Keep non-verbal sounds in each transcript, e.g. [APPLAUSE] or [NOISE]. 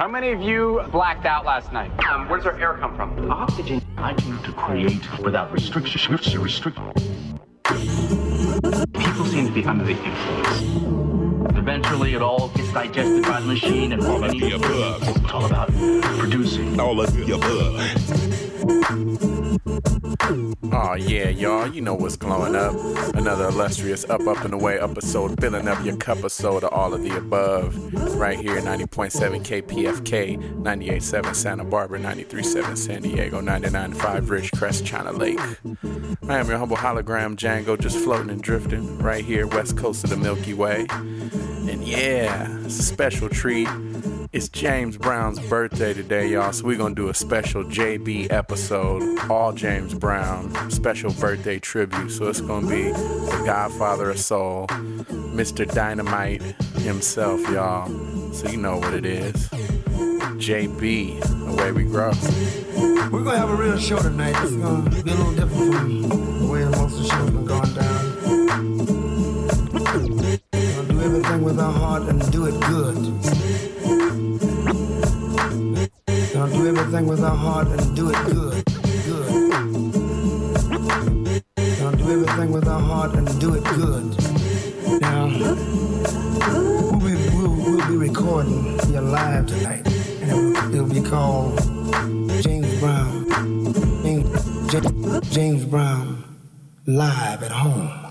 How many of you blacked out last night? Um, where does our air come from? Oxygen. I came to create without restriction. Restrict. People seem to be under the influence. Eventually, it all gets digested by the machine, and all of the above. It's all about producing. All of the above. Oh yeah, y'all, you know what's glowing up. Another illustrious Up Up and Away episode, filling up your cup of soda, all of the above. Right here, 90.7 KPFK, 98.7 Santa Barbara, 93.7 San Diego, 99.5 Ridgecrest, China Lake. I am your humble hologram Django, just floating and drifting right here, west coast of the Milky Way. And yeah, it's a special treat. It's James Brown's birthday today, y'all, so we're gonna do a special JB episode, all James Brown, special birthday tribute. So it's gonna be the godfather of soul, Mr. Dynamite himself, y'all. So you know what it is. JB, the way we grow. We're gonna have a real show tonight. It's gonna be a little different from the way most of the show's been going down. Do everything with our heart and do it good. Gonna do everything with our heart and do it good. Good. Gonna do everything with our heart and do it good. Now, we'll be, we'll, we'll be recording your live tonight, and it'll, it'll be called James Brown. James, James Brown live at home.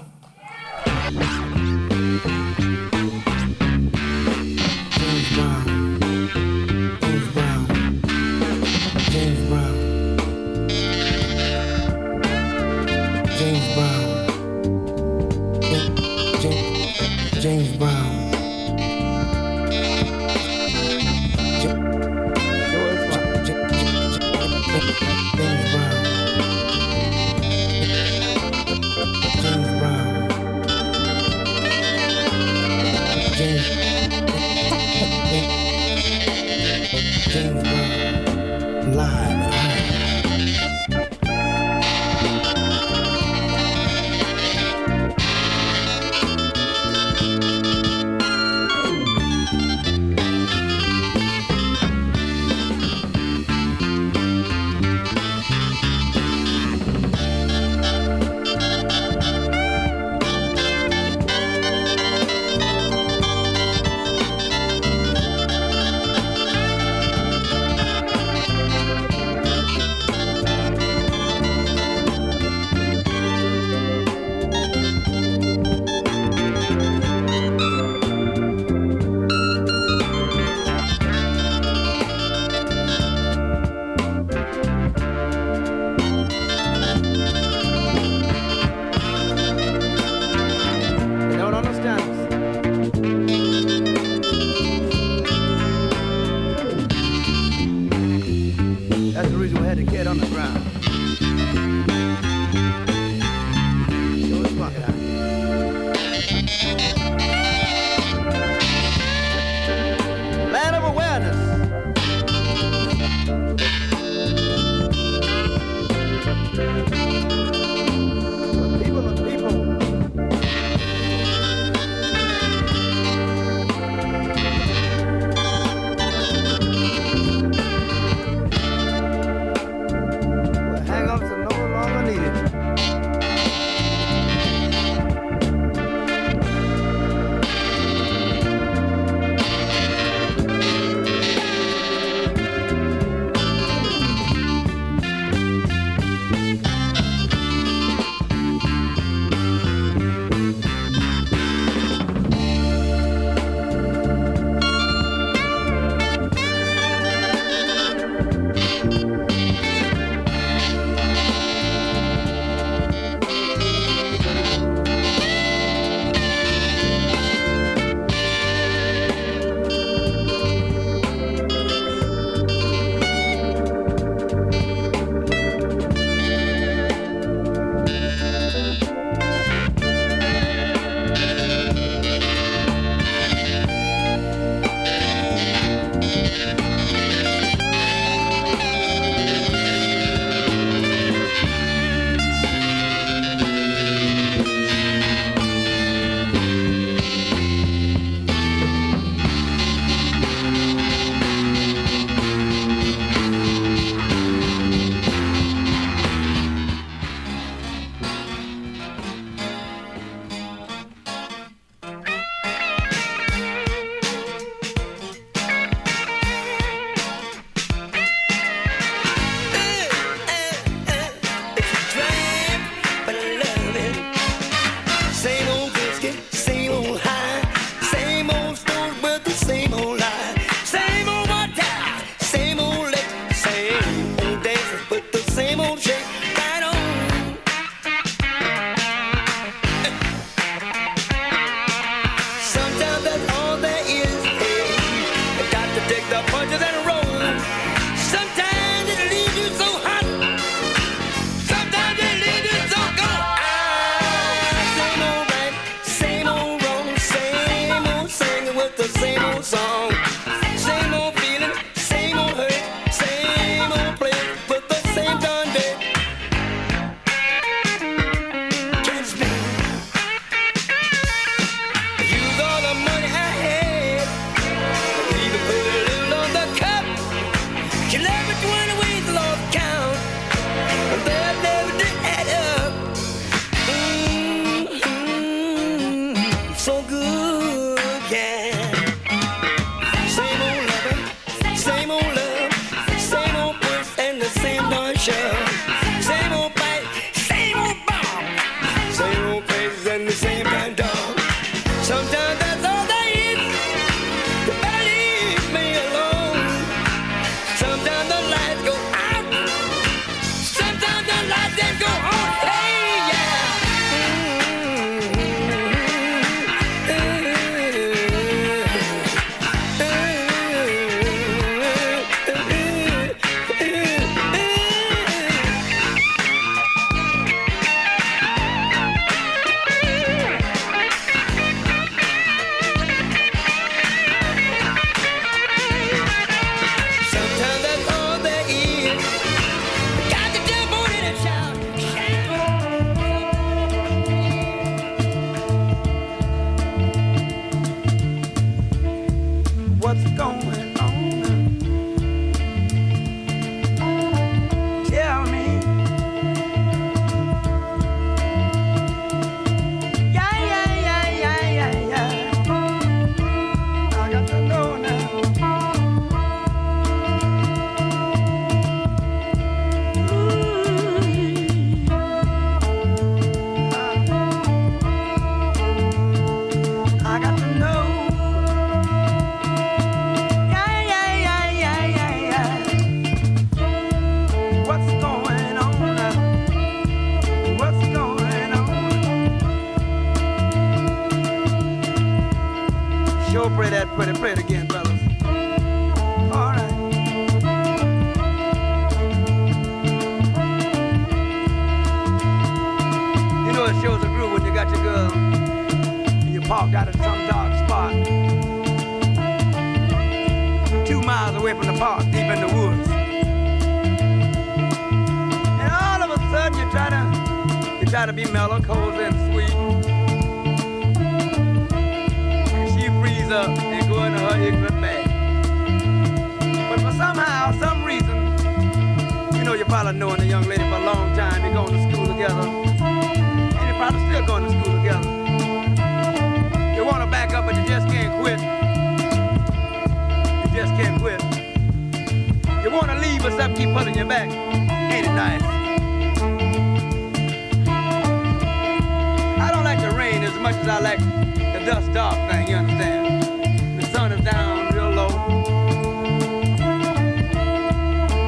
I like the dust off thing, you understand? The sun is down real low.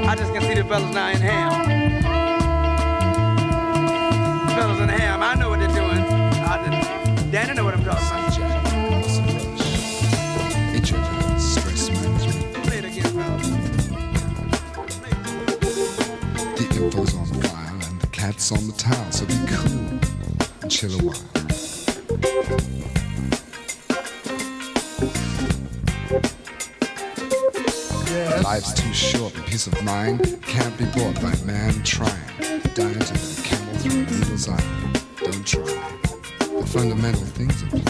I just can see the fellas now in ham. The fellas in ham, I know what they're doing. I didn't. Danny know what I'm talking about. info's on the file and the cat's on the towel, so be cool and chill a while. Life's too short, peace of mind can't be bought by man trying. Dies with a camel through a needle's eye. Don't try. The fundamental things are.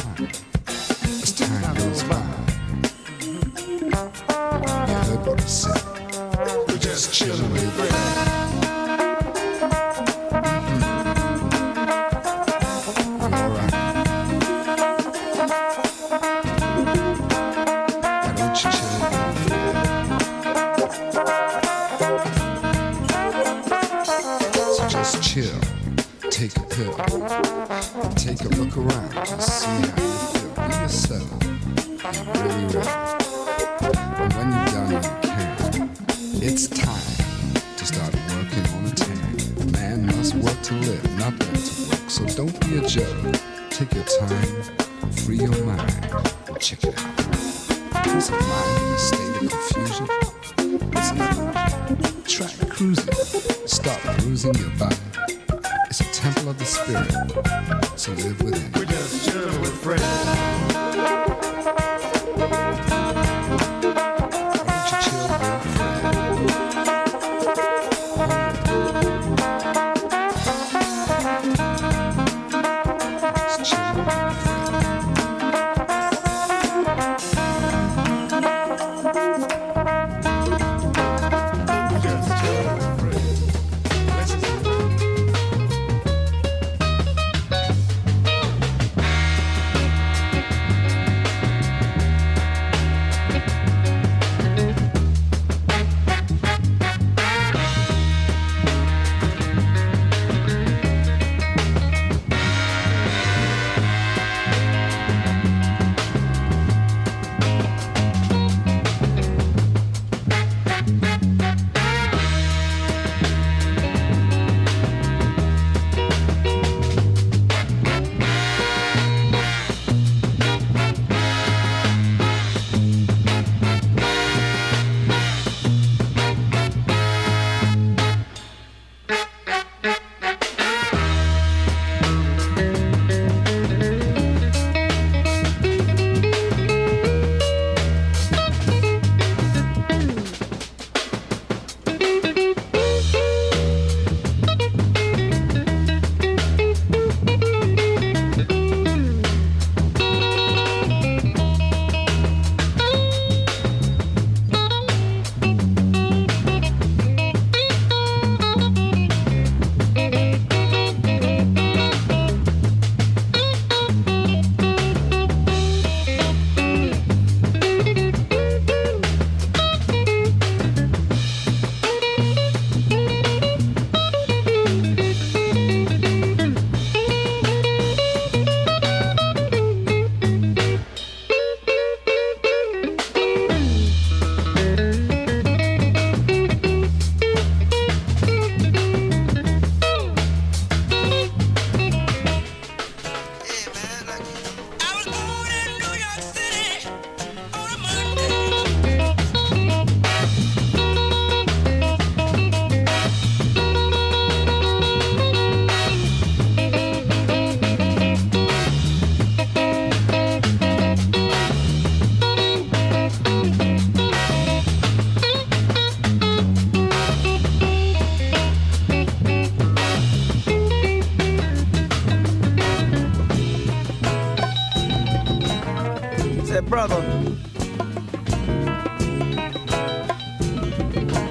Brother,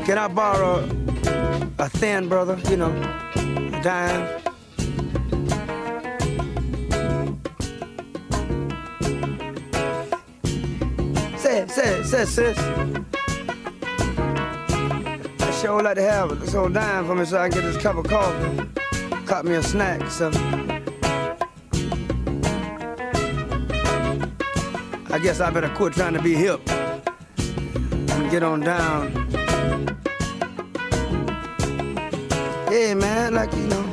can I borrow a thin brother? You know, a dime. Say say say sis. I sure would like to have this old dime for me so I can get this cup of coffee. Caught me a snack something. I guess I better quit trying to be hip and get on down. Yeah, man, like you know.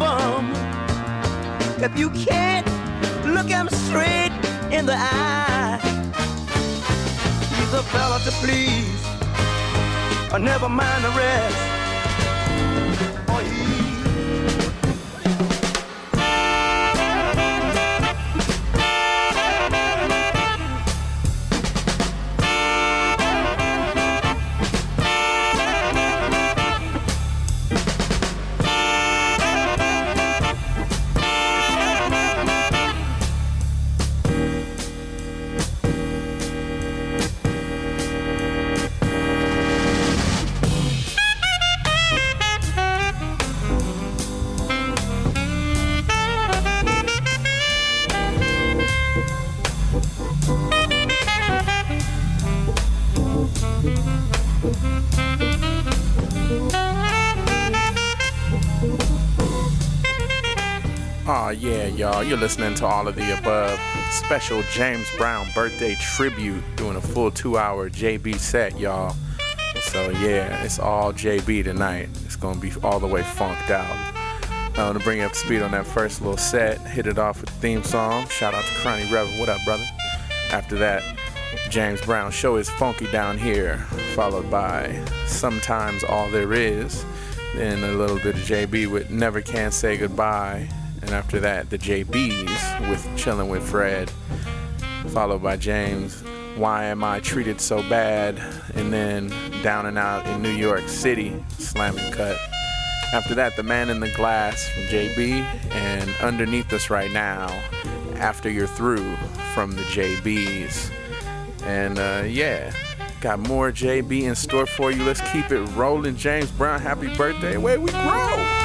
Bum if you can't look him straight in the eye. He's a fella to please, never mind the rest. Y'all. You're listening to all of the above. Special James Brown birthday tribute, doing a full two hour JB set, y'all. So, yeah, it's all JB tonight. It's gonna be all the way funked out. I Uh, to bring you up to speed on that first little set, hit it off with the theme song. Shout out to Cronny Reverend. What up, brother? After that, James Brown show is funky down here, followed by Sometimes All There Is. Then a little bit of JB with Never Can Say Goodbye. And after that, the JBs with Chillin' with Fred. Followed by James, Why Am I Treated So Bad? And then Down and Out in New York City, Slamming Cut. After that, The Man in the Glass from JB. And underneath us right now, After You're Through from the JBs. And uh, yeah, got more JB in store for you. Let's keep it rolling. James Brown, happy birthday. Way we grow.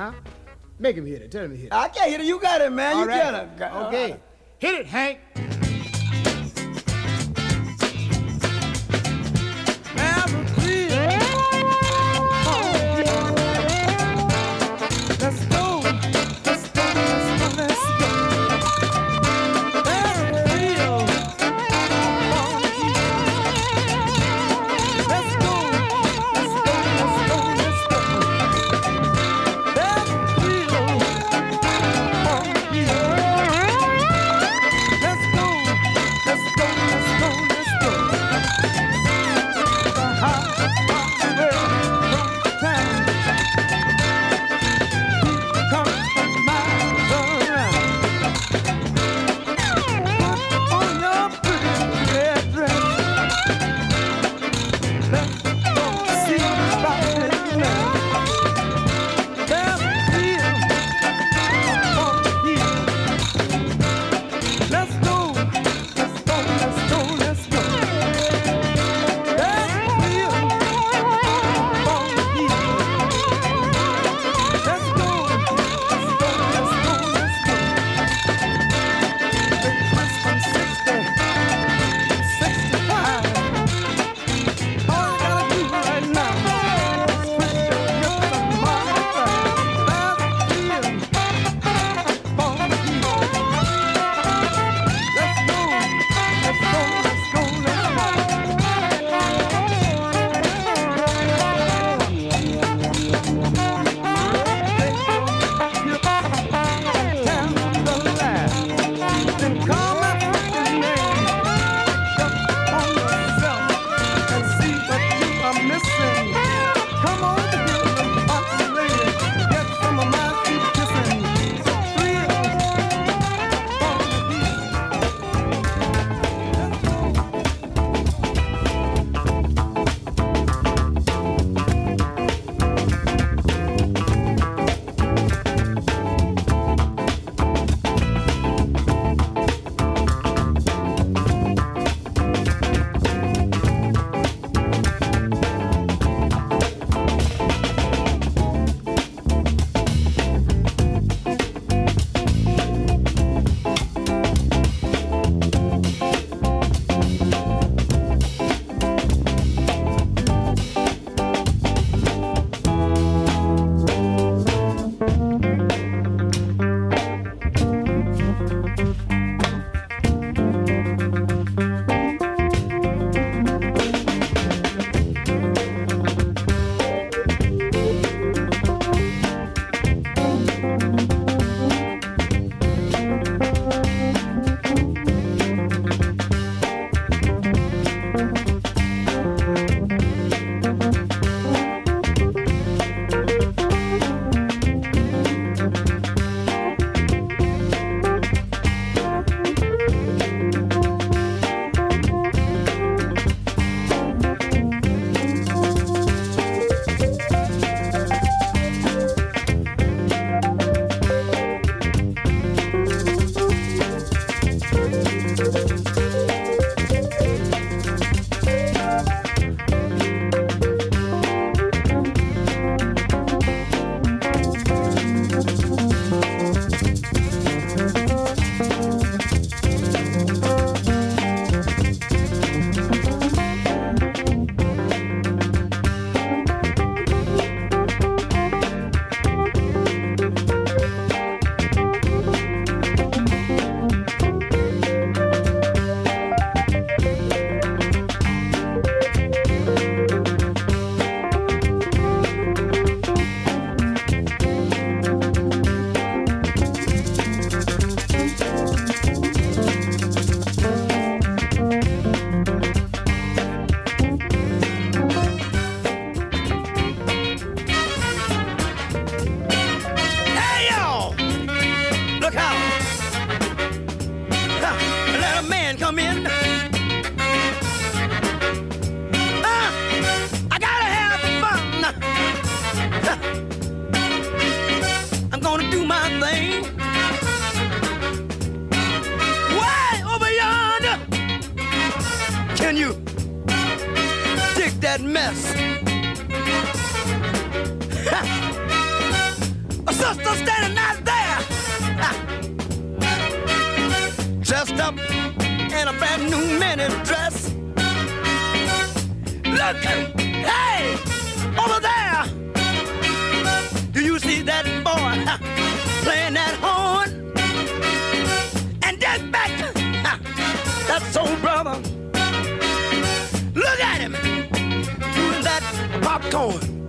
huh? Make him hit it. Tell him to hit it. I can't hit it. You got it, man. All you right. got it. Okay. Right. Hit it, Hank. Look out! up in a brand new mini dress. Look, hey, over there. Do you see that boy playing that horn? And that back, that's old brother. Look at him doing that popcorn.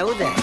know that.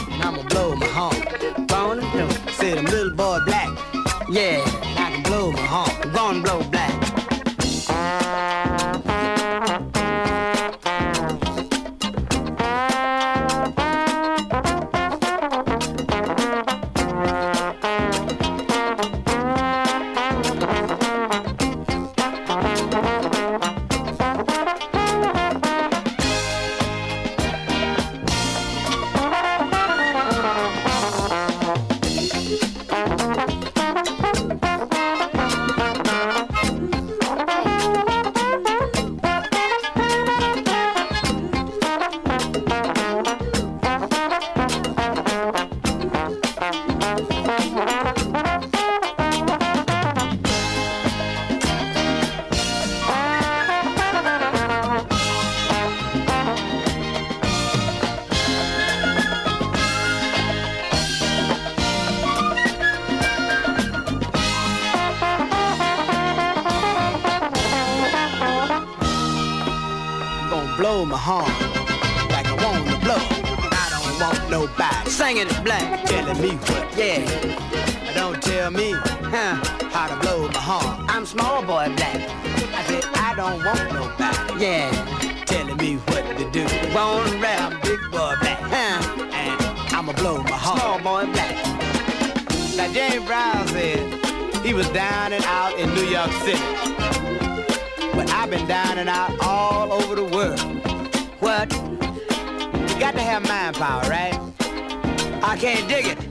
Dig it.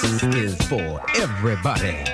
This is for everybody.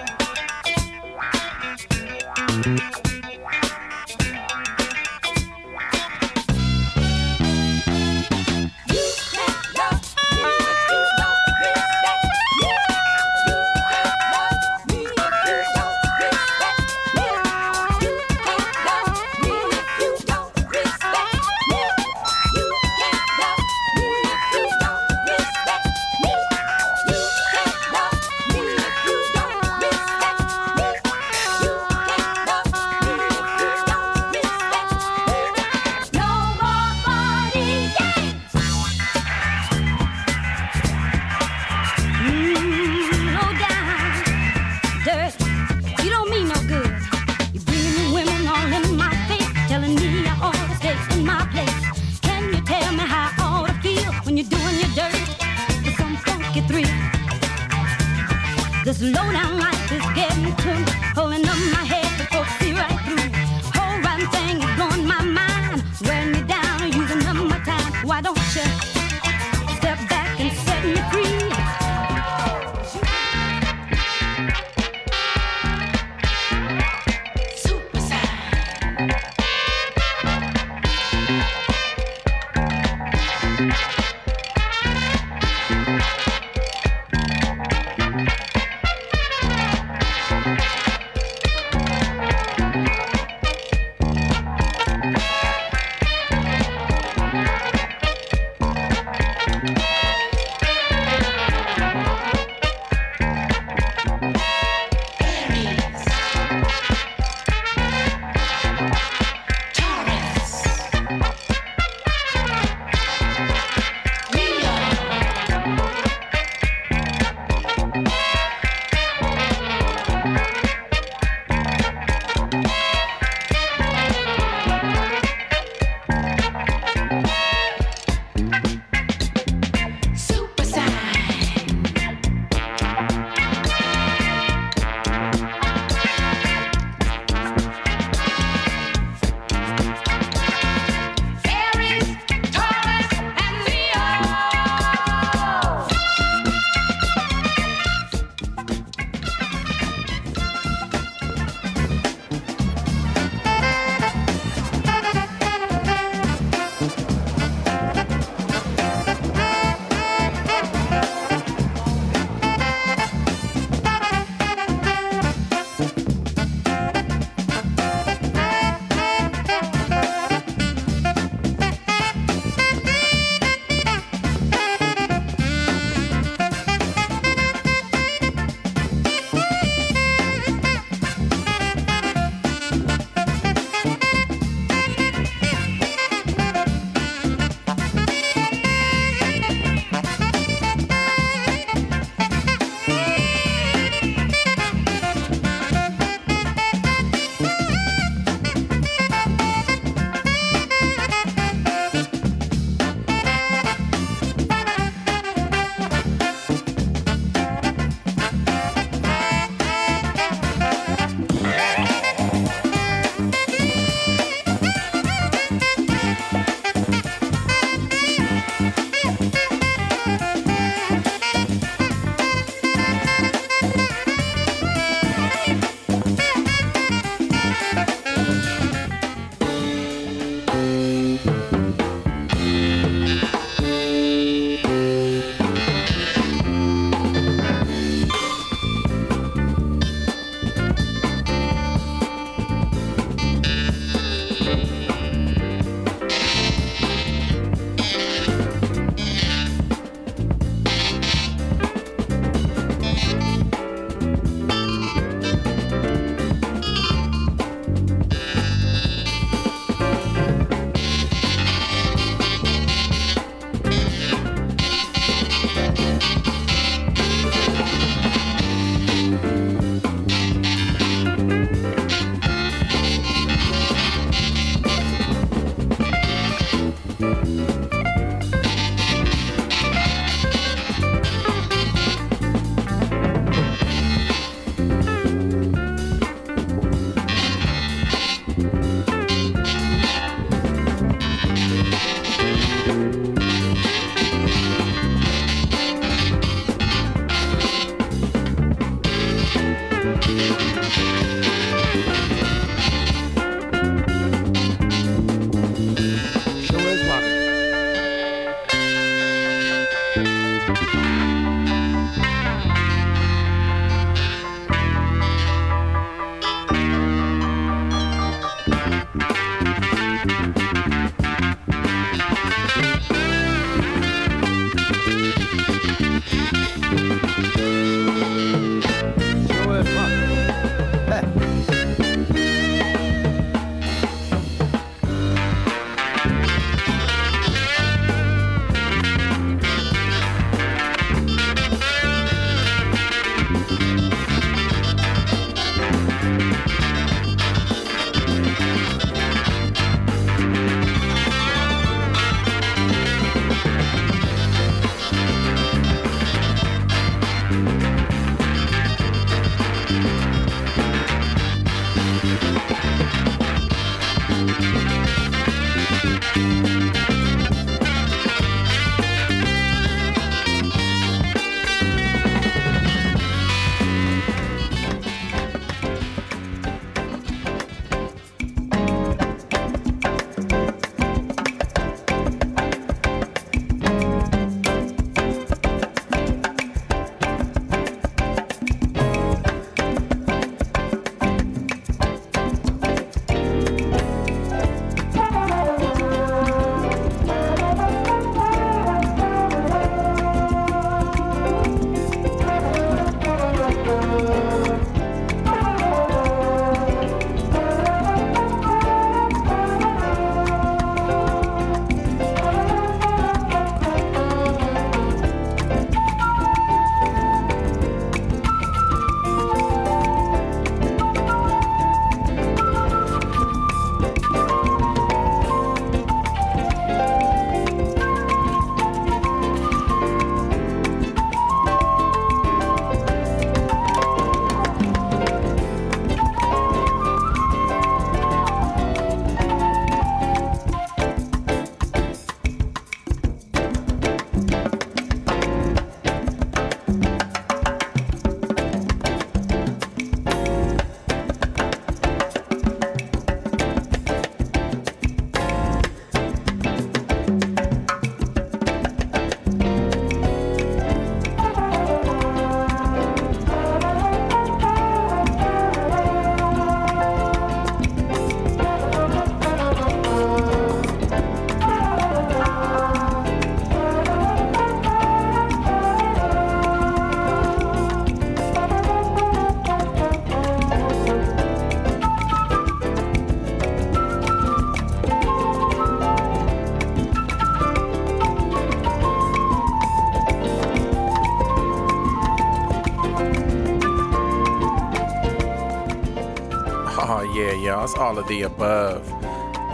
It's all of the above.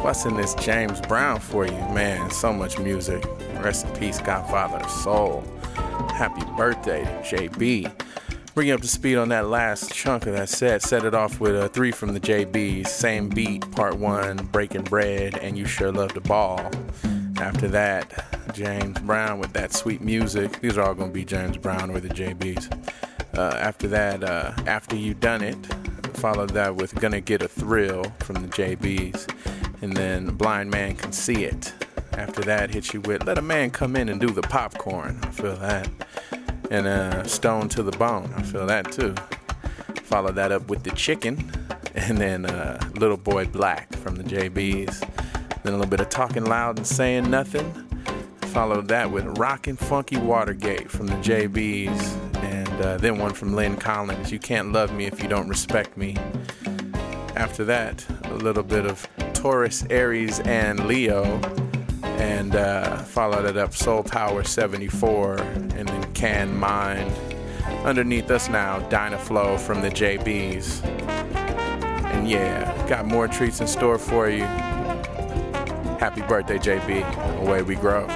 Busting this James Brown for you, man. So much music. Rest in peace, Godfather of Soul. Happy birthday, JB. Bring you up to speed on that last chunk of that set. Set it off with a three from the JBs. Same beat, part one, Breaking Bread, and You Sure Love the Ball. After that, James Brown with that sweet music. These are all going to be James Brown or the JBs. Uh, after that, uh, After You Done It, followed that with Gonna Get a Thrill from the JBs. And then Blind Man Can See It. After that, hit you with Let a Man Come In and Do the Popcorn. I feel that. And uh, Stone to the Bone. I feel that too. Follow that up with The Chicken. [LAUGHS] And then uh, Little Boy Black from the JBs. Then a little bit of Talking Loud and Saying Nothing. Followed that with Rockin' Funky Watergate from the JBs. Uh, then one from Lyn Collins, You Can't Love Me If You Don't Respect Me. After that, a little bit of Taurus, Aries, and Leo. And uh, followed it up Soul Power 74 and then Can Mind. Underneath us now, Dynaflow from the JBs. And yeah, got more treats in store for you. Happy birthday, JB. Away we grow.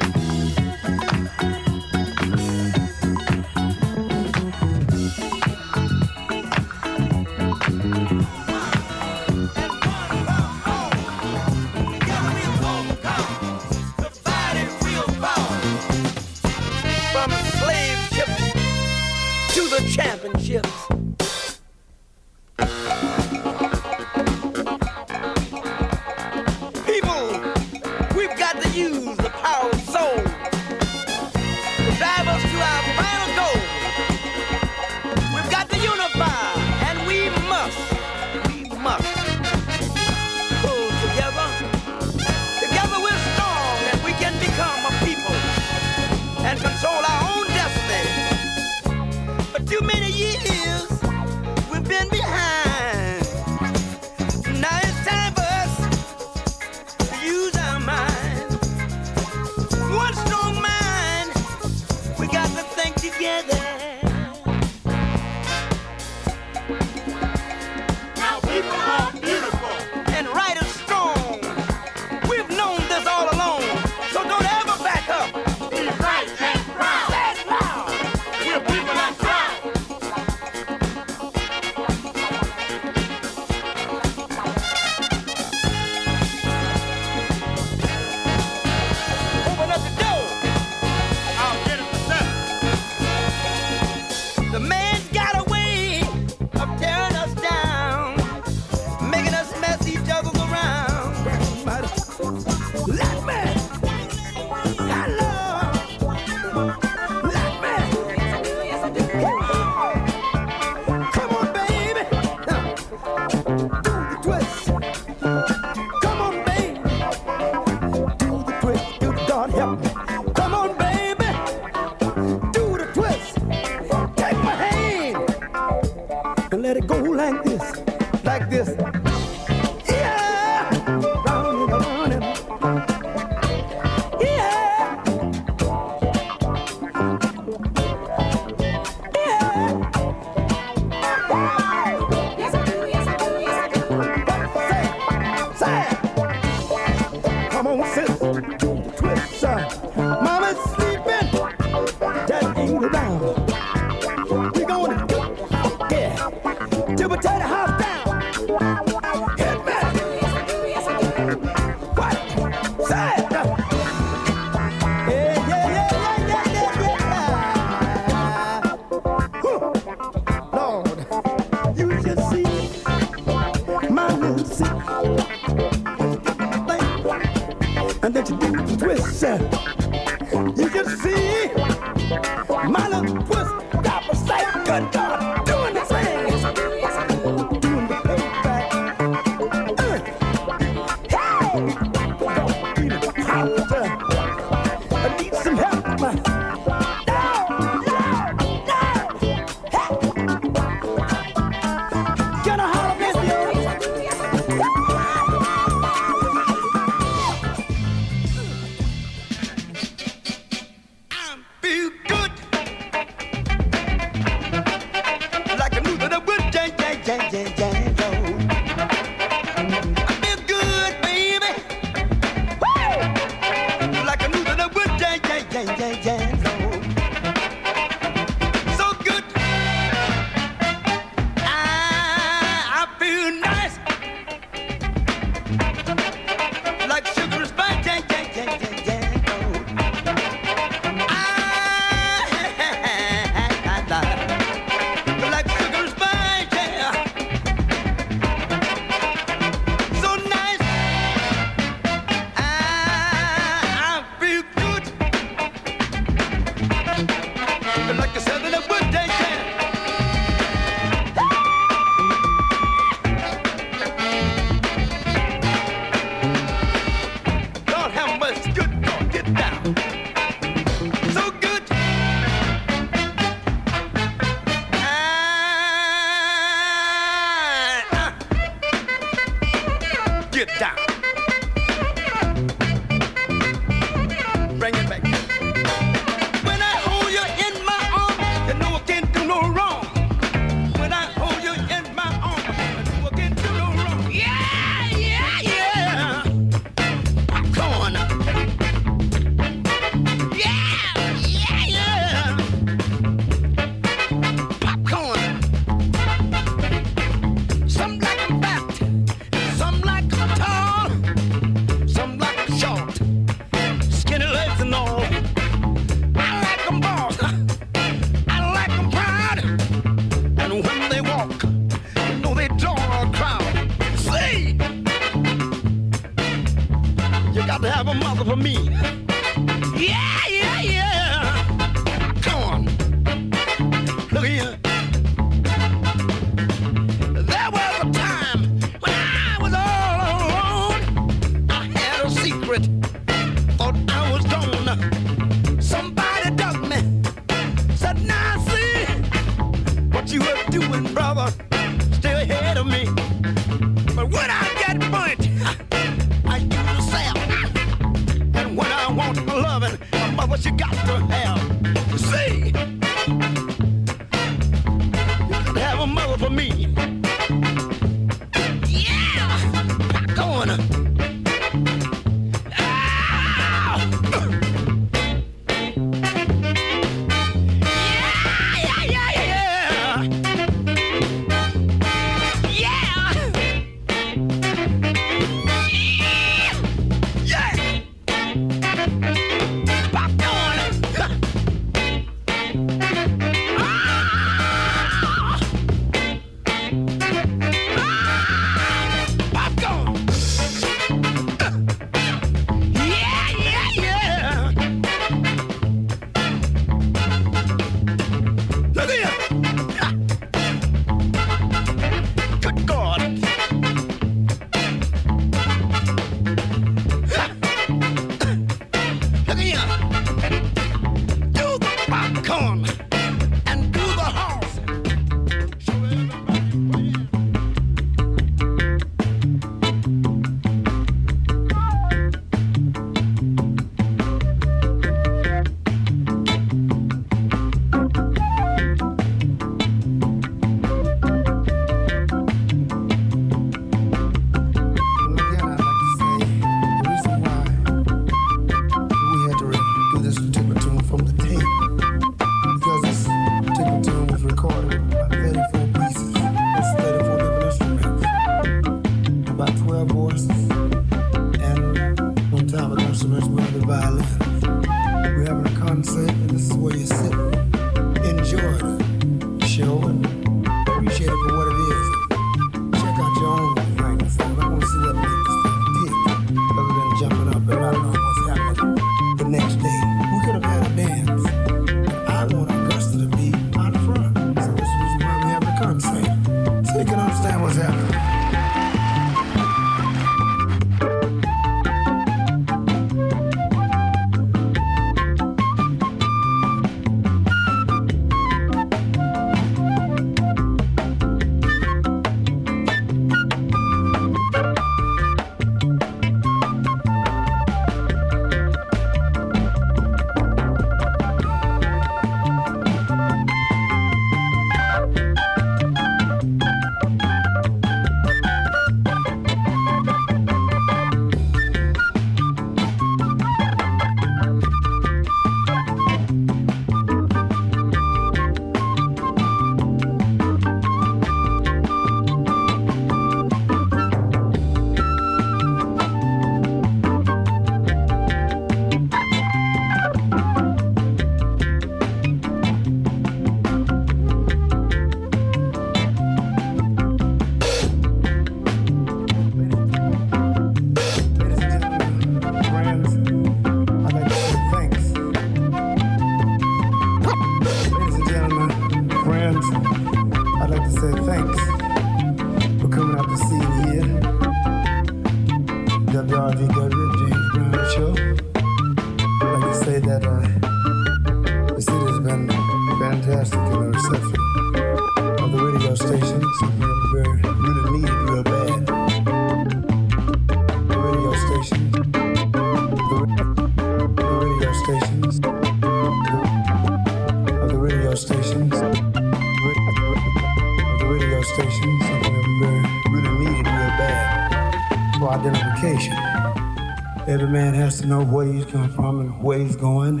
To know where he's come from and where he's going,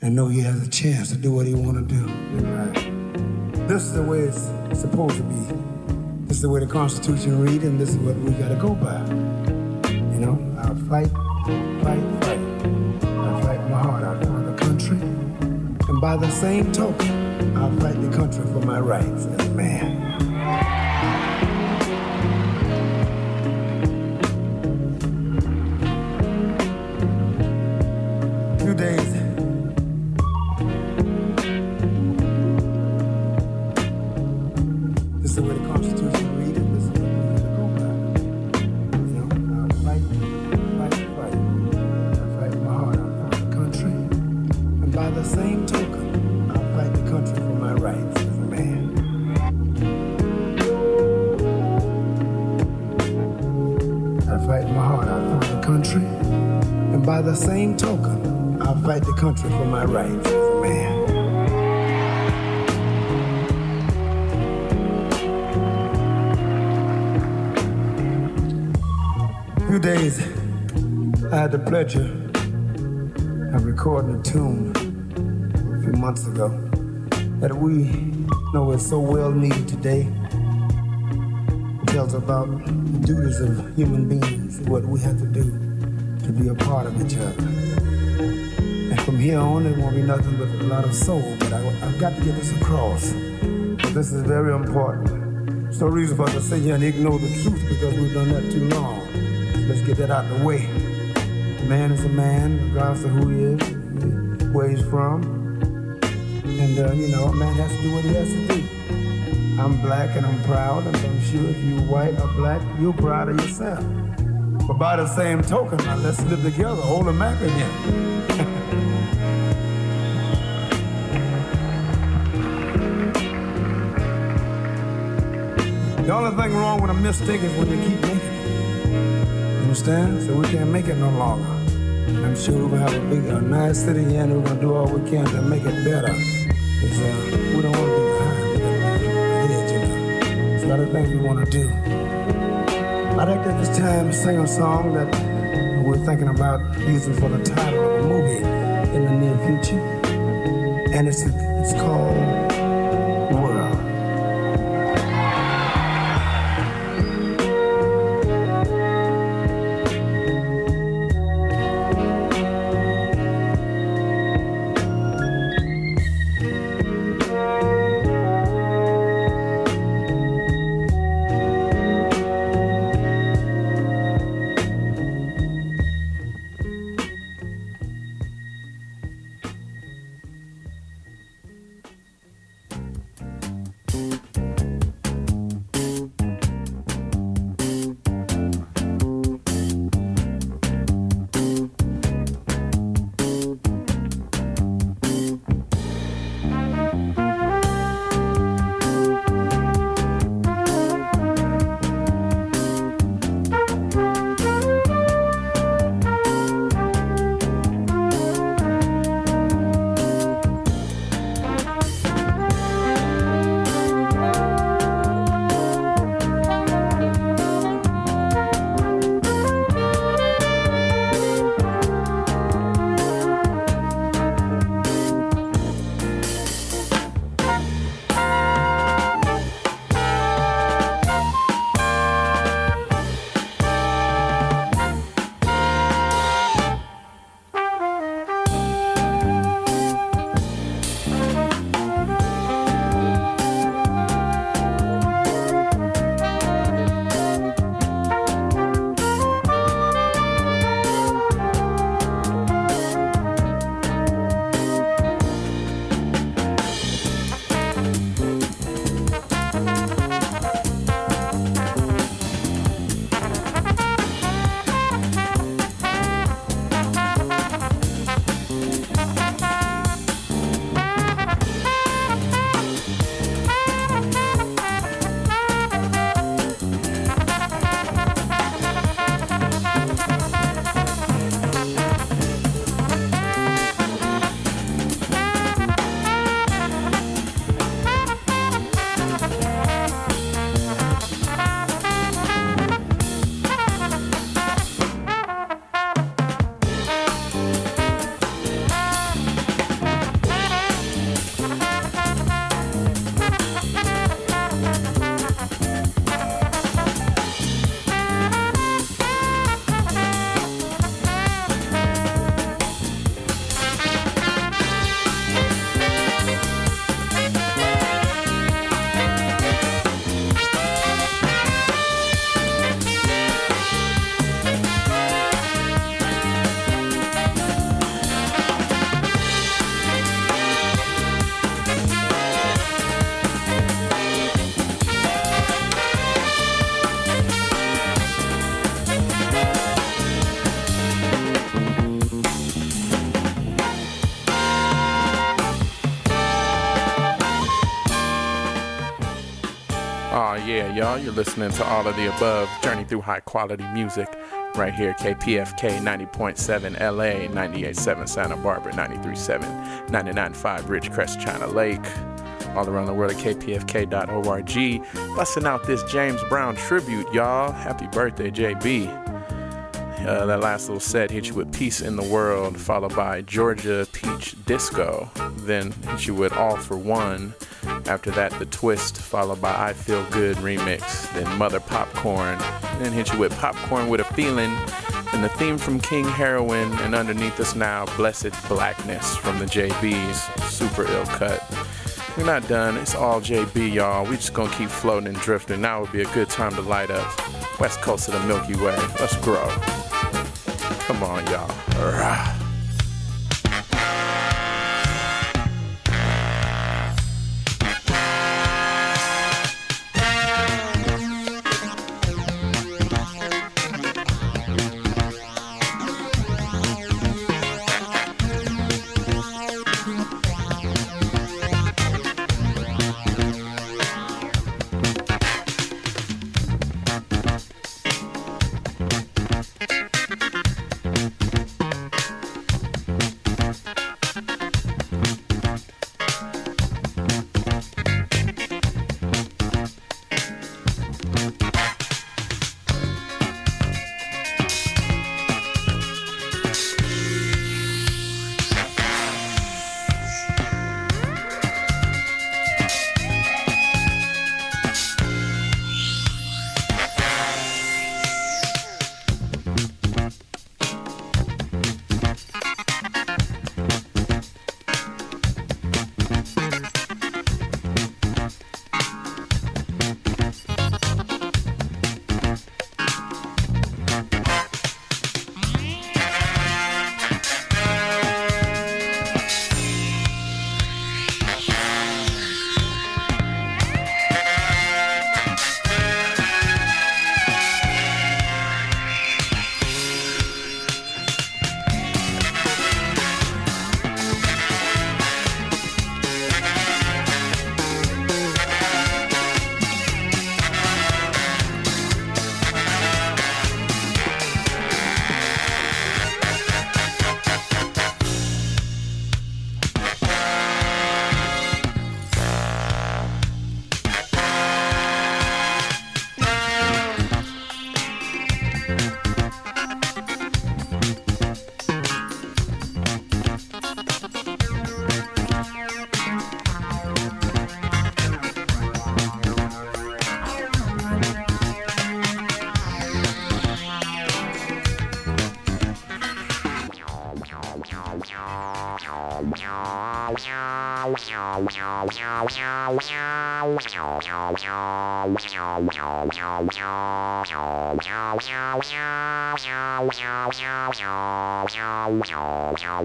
and know he has a chance to do what he want to do. Right. This is the way it's supposed to be. This is the way the Constitution read, and this is what we got to go by. You know, I'll fight, fight, fight. I fight my heart out for the country, and by the same token, I'll fight the country for my rights as a man. Is so well needed today. It tells about the duties of human beings, what we have to do to be a part of each other. And from here on, it won't be nothing but a lot of soul, but I, I've got to get this across. This is very important. There's no reason for us to sit here and ignore the truth because we've done that too long. So let's get that out of the way. A man is a man, regardless of who he is, where he's from. And, uh, you know, a man has to do what he has to do. I'm black and I'm proud, and I'm sure if you're white or black, you're proud of yourself. But by the same token, now let's live together, hold a Mac again. [LAUGHS] the only thing wrong with a mistake is when you keep making it. You understand? So we can't make it no longer. I'm sure we're gonna have a big, a nice city and we're gonna do all we can to make it better. 'Cause, uh, we don't want of things we want to do. I'd like to at this time sing a song that we're thinking about using for the title of a movie in the near future. And it's, it's called y'all. You're listening to all of the above. Journey through high quality music right here. KPFK 90.7 LA, 98.7 Santa Barbara, 93.7, 99.5 Ridgecrest, China Lake. All around the world at kpfk.org. Busting out this James Brown tribute, y'all. Happy birthday, JB. Uh, that last little set hit you with Peace in the World, followed by Georgia Peach Disco. Then hit you with All for One. After that, The Twist, followed by I Feel Good remix. Then Mother Popcorn. Then hit you with Popcorn with a Feeling. And the theme from King Heroin. And underneath us now, Blessed Blackness from the JBs. Super ill cut. We're not done. It's all JB, y'all. We just gonna keep floating and drifting. Now would be a good time to light up. West coast of the Milky Way. Let's grow. Come on, y'all. Rah.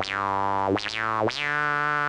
Yeah, yeah, yeah.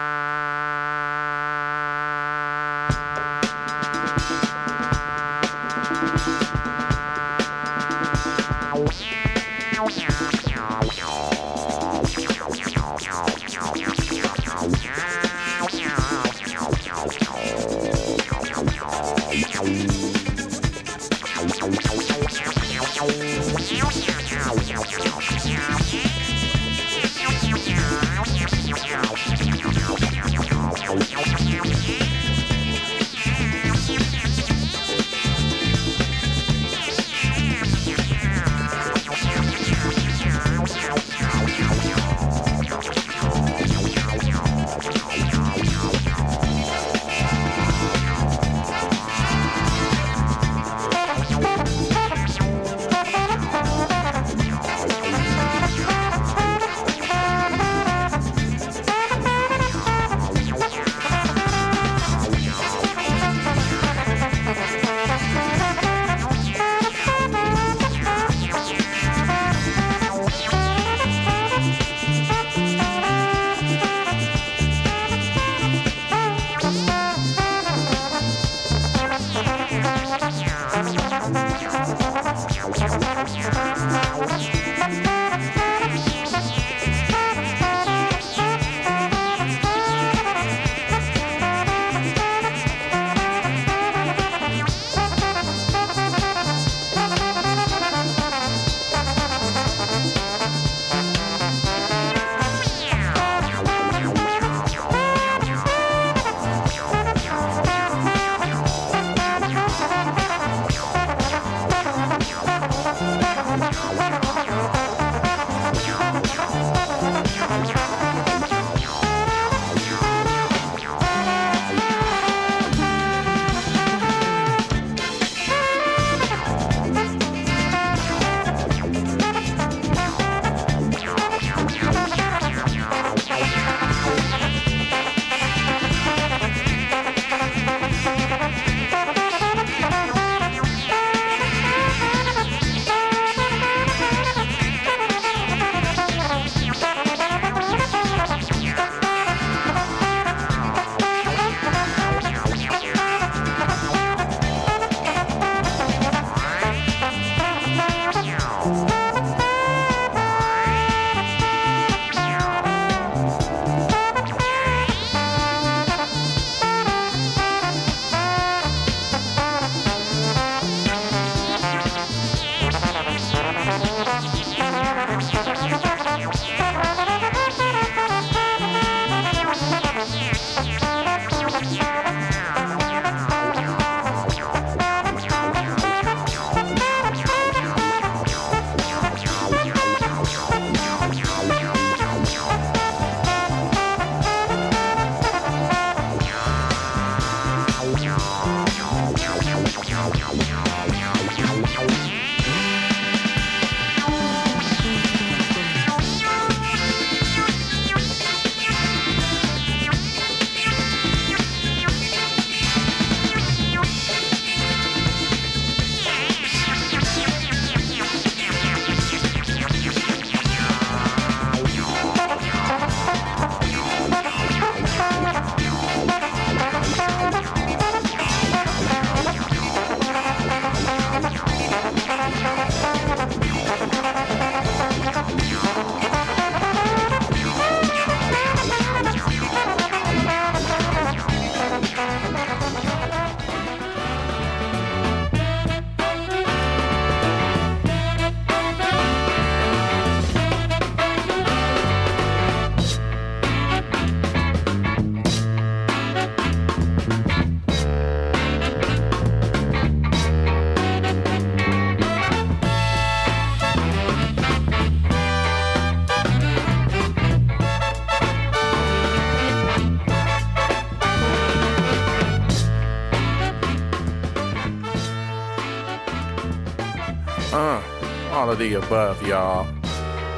The above, y'all.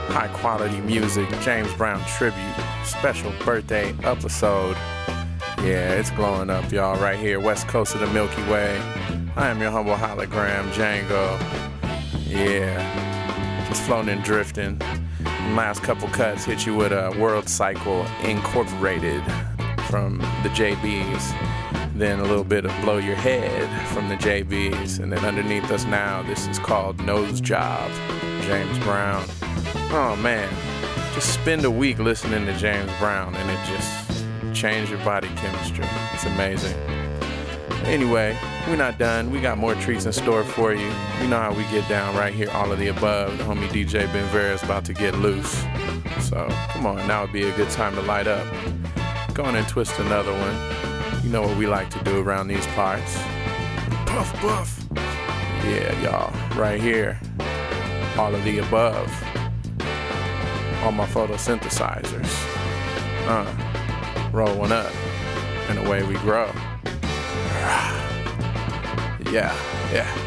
High quality music, James Brown tribute, special birthday episode. Yeah, it's glowing up, y'all, right here, west coast of the Milky Way. I am your humble hologram, Django. Yeah, just floating and drifting. Last couple cuts hit you with a World Cycle Incorporated from the JBs. Then a little bit of Blow Your Head from the JBs. And then underneath us now, this is called Nose Job, James Brown. Oh man, just spend a week listening to James Brown and it just changes your body chemistry. It's amazing. Anyway, we're not done. We got more treats in store for you. You know how we get down right here, all of the above. The homie DJ Ben Vera is about to get loose. So come on, now would be a good time to light up. Go on and twist another one. Know what we like to do around these parts. Puff, puff. Yeah, y'all, right here. All of the above. All my photosynthesizers. Uh, roll one up, and away we grow. [SIGHS] Yeah, yeah.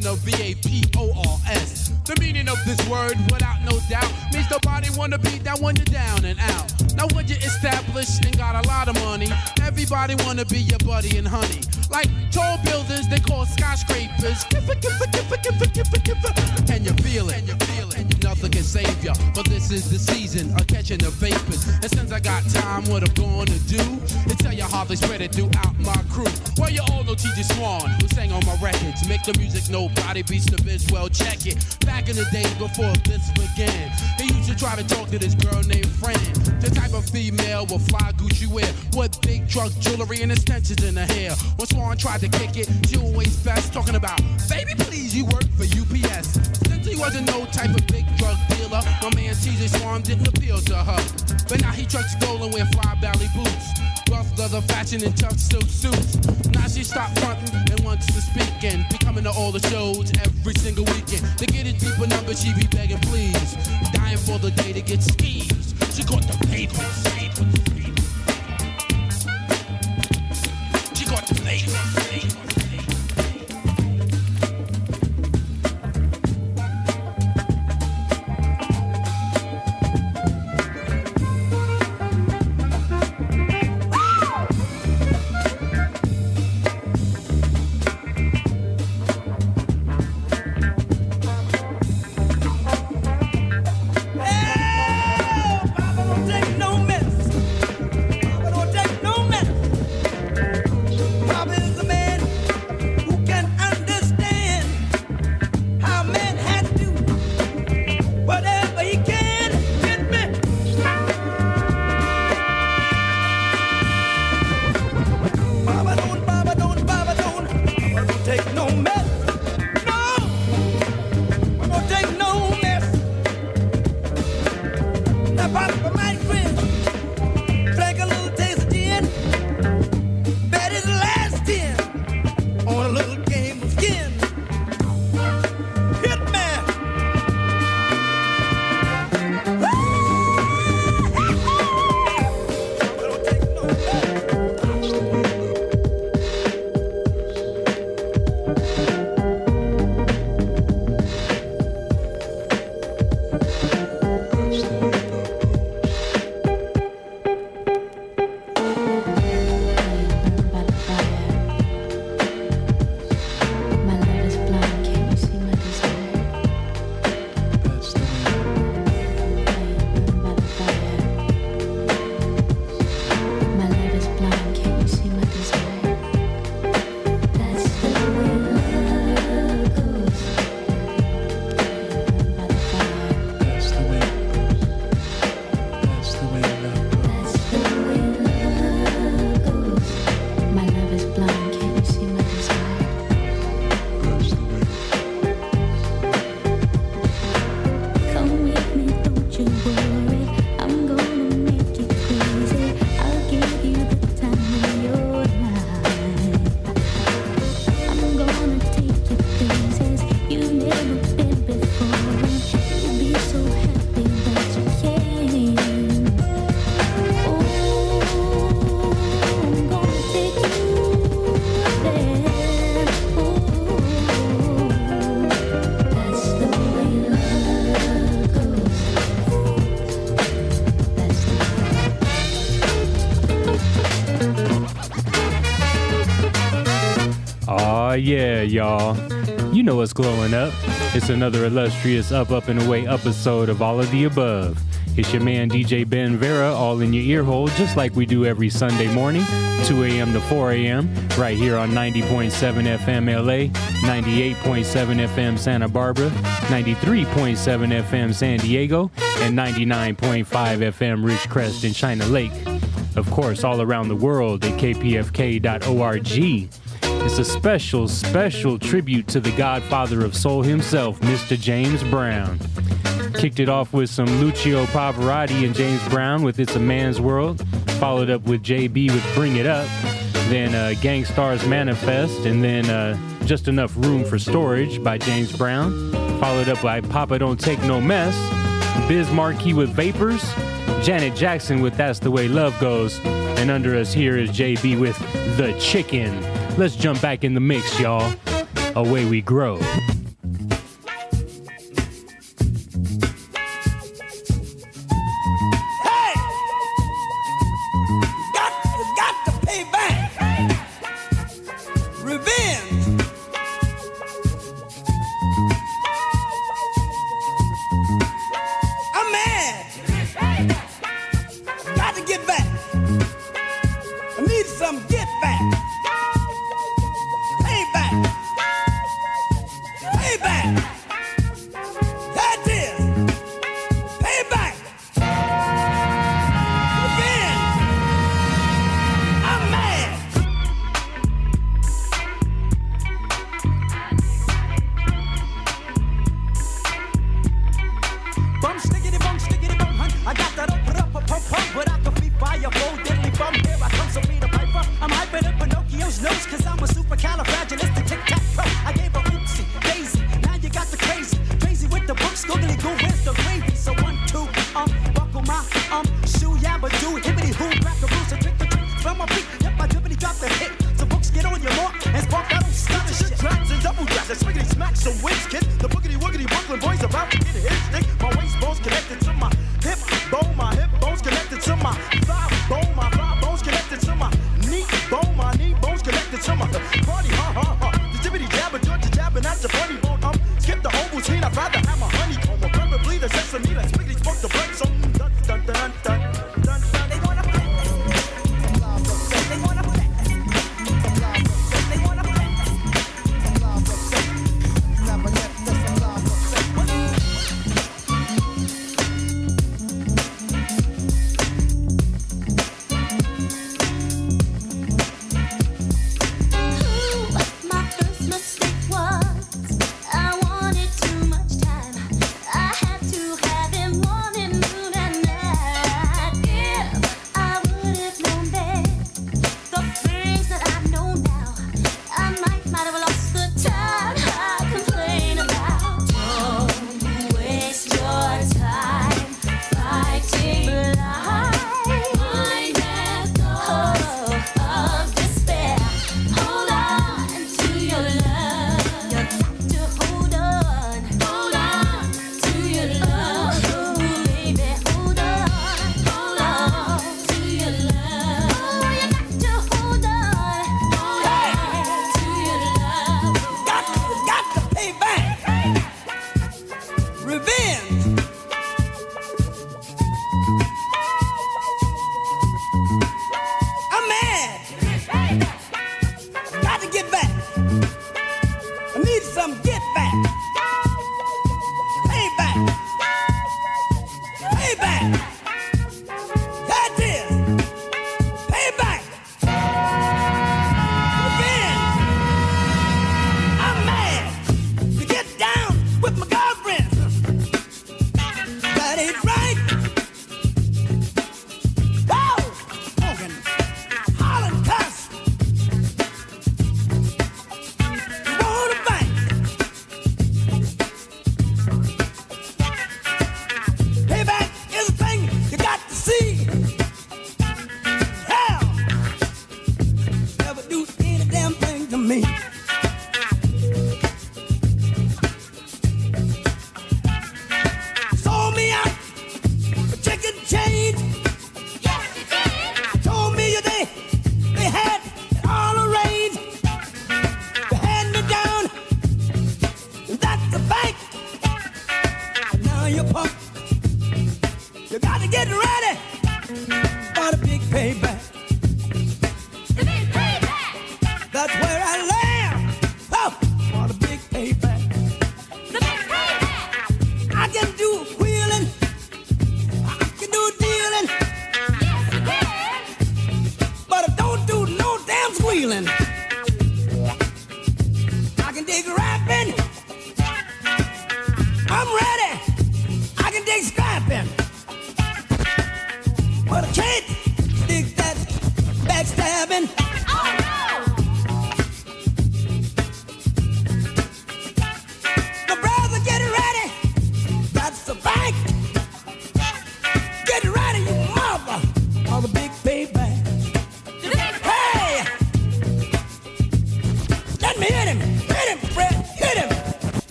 Meaning of V-A-P-O-R-S. The meaning of this word, without no doubt, means nobody wanna be that when you're down and out. Now when you're established and got a lot of money, everybody wanna be your buddy and honey. Like tall buildings, they call skyscrapers. Kiffa, kiffa, kiffa, kiffa, kiffa, kiffa. And you feel it, and you feel it. Nothing can save ya, but this is the season of catching the vapors. And since I got time, what I'm gonna do is tell you how they spread it throughout my crew. Records. Make the music nobody beats the biz. Well, check it. Back in the days before this began, he used to try to talk to this girl named Fran. The type of female with fly Gucci wear, with big truck jewelry and extensions in her hair. When Swan tried to kick it, she always fast talking about, baby, please, you work for UPS. Since he wasn't no type of big drug dealer, my man TJ Swan didn't appeal to her. But now he trucks stolen with fly Bally boots. Rough leather fashion and tough silk suits. All the shows every single weekend. To get his deeper number, she be begging please. Dying for the day to get skis. Yeah, y'all. You know what's glowing up. It's another illustrious Up, Up, and Away episode of All of the Above. It's your man DJ Ben Vera, all in your ear hole, just like we do every Sunday morning, 2 a.m. to 4 a.m., right here on 90.7 FM LA, 98.7 FM Santa Barbara, 93.7 FM San Diego, and 99.5 FM Ridgecrest and China Lake. Of course, all around the world at kpfk.org. It's a special, special tribute to the godfather of soul himself, Mr. James Brown. Kicked it off with some Luciano Pavarotti and James Brown with It's a Man's World, followed up with JB with Bring It Up, then uh, Gang Starr's Manifest, and then uh, Just Enough Room for Storage by James Brown, followed up by Papa Don't Take No Mess, Biz Markie with Vapors, Janet Jackson with That's the Way Love Goes, and under us here is JB with The Chicken. Let's jump back in the mix, y'all. Away we grow.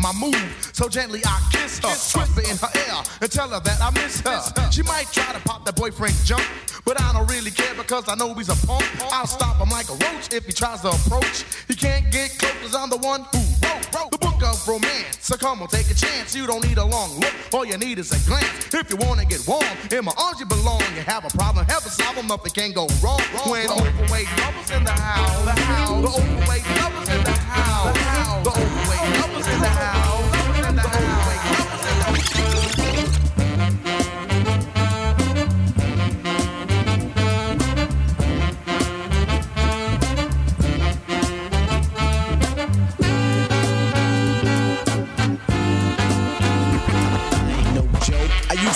My move. So gently I kiss her, whisper in her ear, and tell her that I miss her. She might try to pop that boyfriend jump, but I don't really care because I know he's a punk. I'll stop him like a roach if he tries to approach. He can't get close 'cause I'm the one who wrote, wrote the book of romance. So come on, take a chance. You don't need a long look. All you need is a glance. If you wanna get warm, in my arms you belong. You have a problem, have a solve 'em, nothing can go wrong. When overweight lovers in the house, the house, the overweight lovers in the house, the overweight lovers in the house,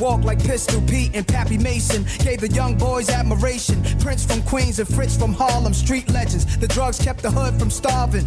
Walked like Pistol Pete and Pappy Mason. Gave the young boys admiration. Prince from Queens and Fritz from Harlem, street legends. The drugs kept the hood from starving.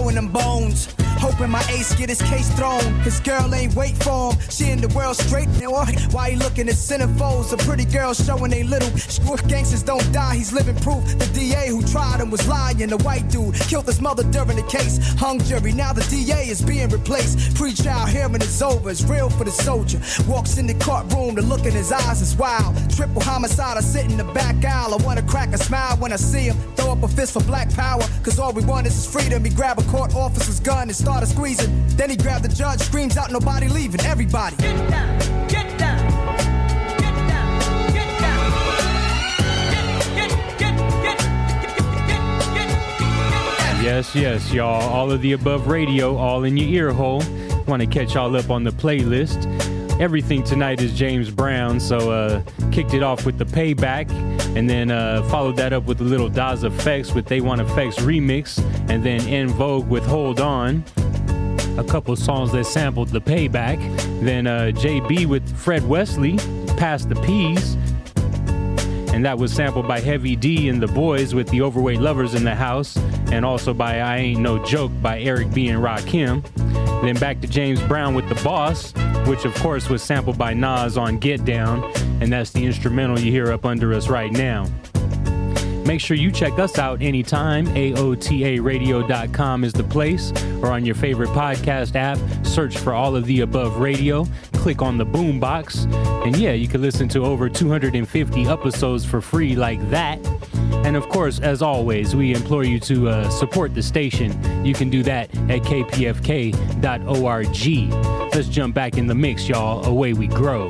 throwing them bones. Hoping my ace get his case thrown. His girl ain't wait for him. She in the world straight now. Why he looking at centerfolds? A pretty girl showing they little. Squiff gangsters don't die. He's living proof. The DA who tried him was lying. The white dude killed his mother during the case. Hung jury. Now the DA is being replaced. Pre-trial hearing is over. It's real for the soldier. Walks in the courtroom. The look in his eyes is wild. Triple homicide. I sit in the back aisle. I wanna crack a smile when I see him. Throw up a fist for black power. Cause all we want is his freedom. He grab a court officer's gun and started squeezing. Then he grabbed the judge, screams out, nobody leaving, everybody. Get down, get down. Yes, yes, y'all. All of the above radio, all in your ear hole. Want to catch y'all up on the playlist. Everything tonight is James Brown, so uh, kicked it off with the payback, and then uh, followed that up with a little Das EFX with They Want EFX remix, and then En Vogue with Hold On. A couple songs that sampled the payback. Then uh, JB with Fred Wesley, Pass the Peas, and that was sampled by Heavy D and the Boyz with the Overweight Lovers in the House, and also by I Ain't No Joke by Eric B. and Rakim. Then back to James Brown with The Boss, which of course was sampled by Nas on Get Down, and that's the instrumental you hear up under us right now. Make sure you check us out anytime. AOTARadio.com is the place, or on your favorite podcast app, search for all of the above radio, click on the boombox, and yeah, you can listen to over 250 episodes for free like that. And of course, as always, we implore you to uh, support the station. You can do that at kpfk.org. Let's jump back in the mix, y'all. Away we grow.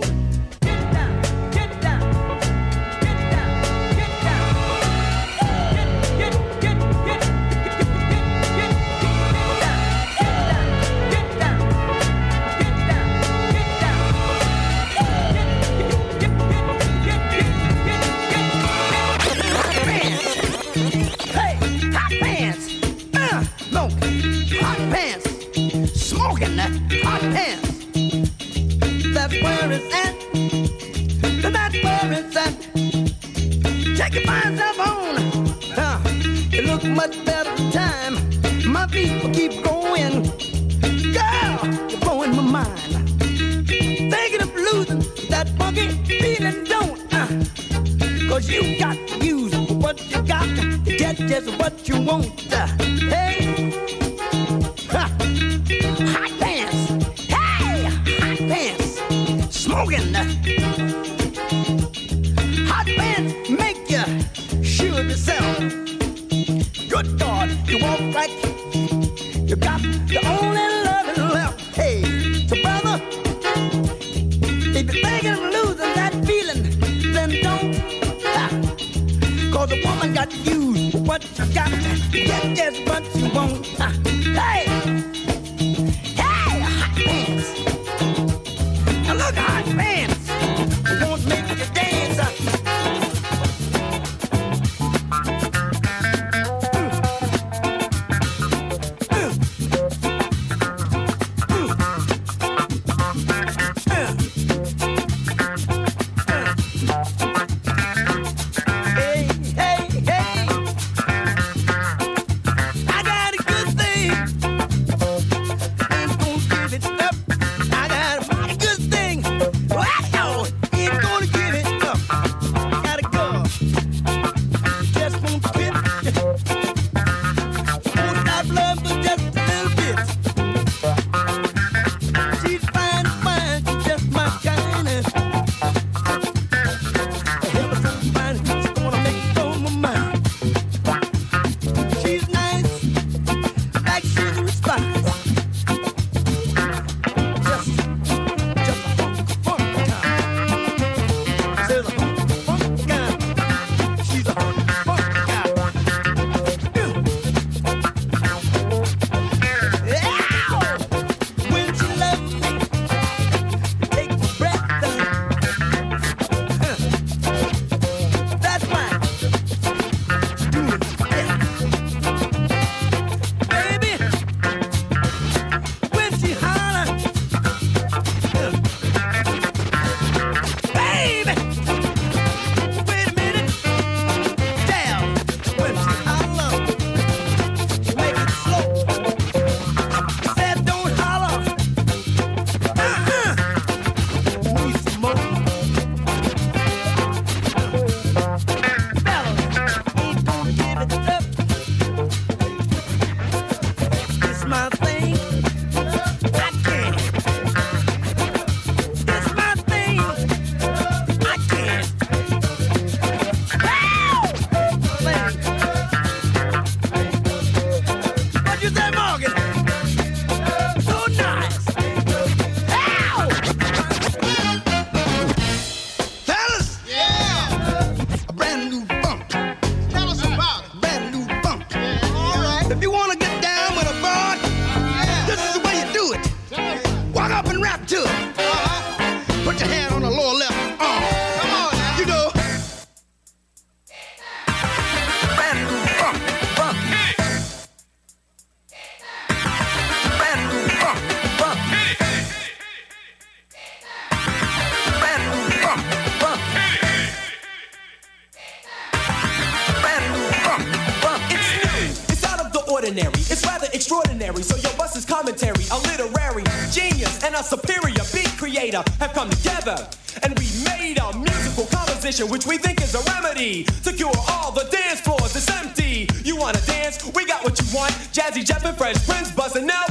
So your bus is commentary, a literary genius and a superior beat creator have come together and we made a musical composition which we think is a remedy to cure all the dance floors that's empty. You wanna dance? We got what you want. Jazzy Jeff and Fresh Prince buzzing out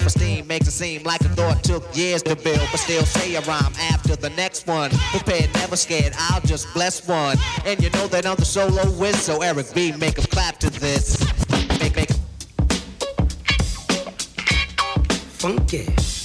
self-esteem makes it seem like a thought took years to build, but still say a rhyme after the next one. Prepared, never scared, I'll just bless one. And you know that I'm the solo whiz, so Eric B, make 'em clap to this. Make, make. Funky.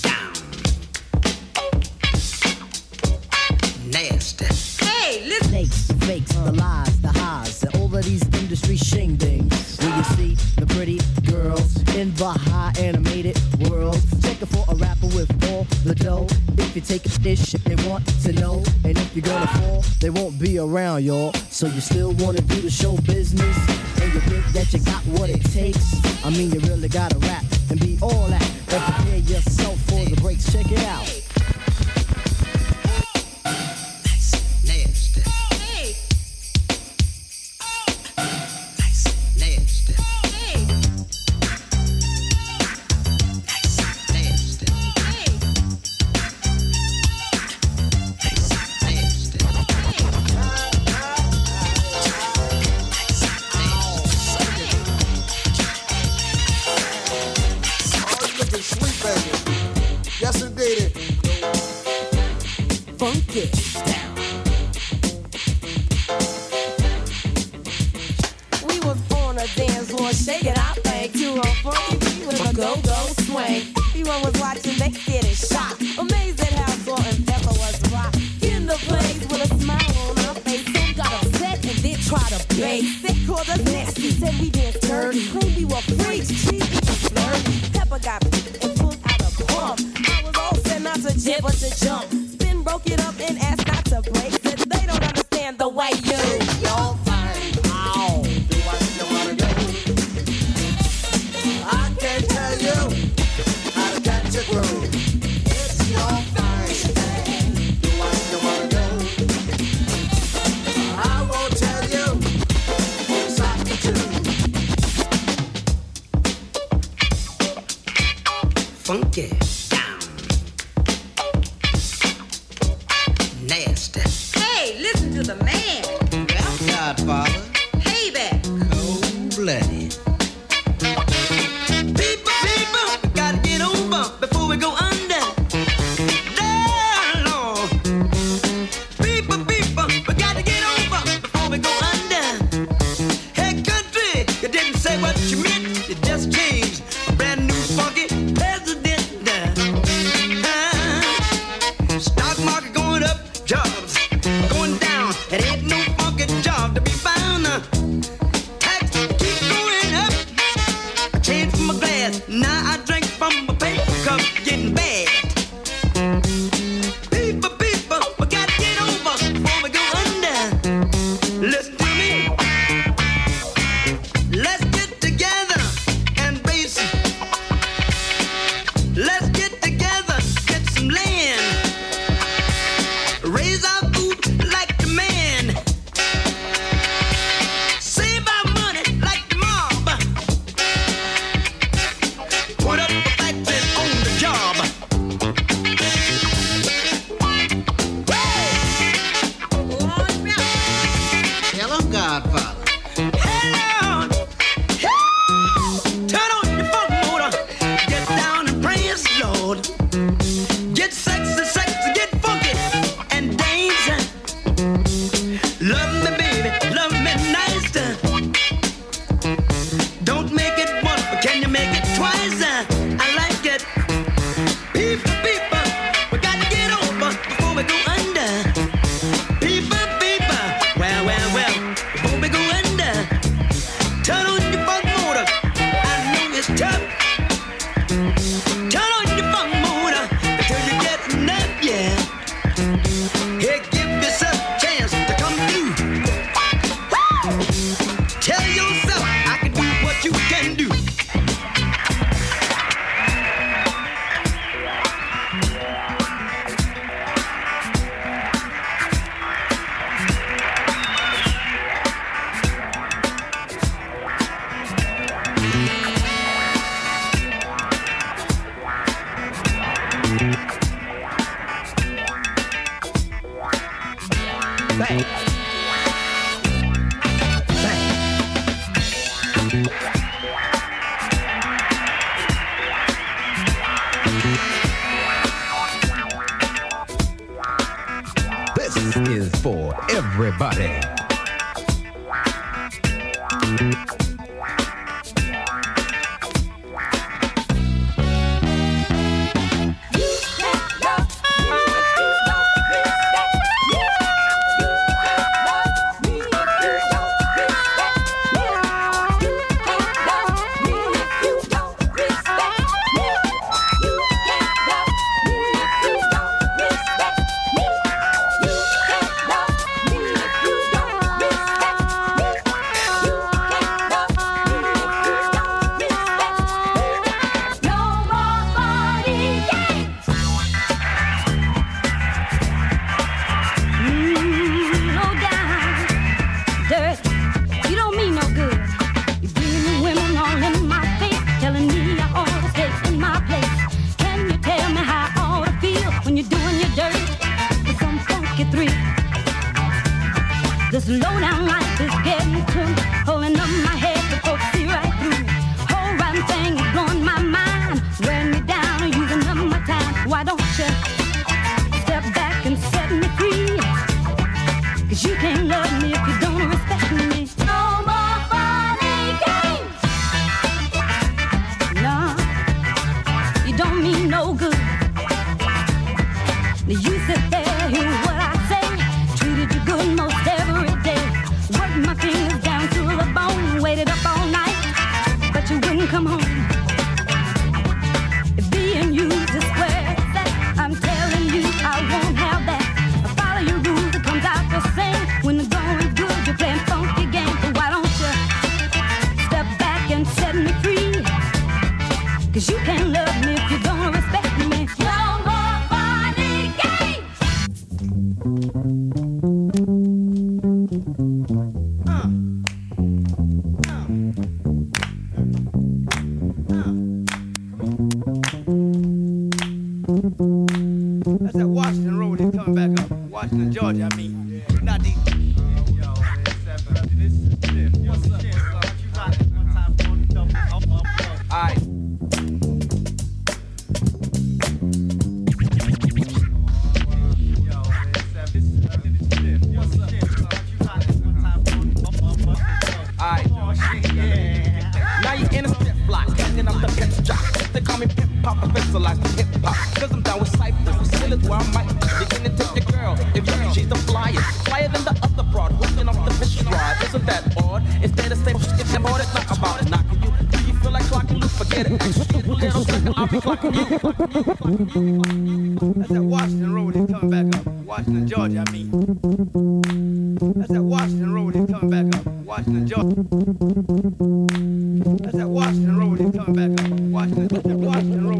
be around, y'all. So you still wanna do the show business? And you think that you got what it takes? I mean, you really gotta rap and be all that. But prepare yourself for the breaks. Check it out.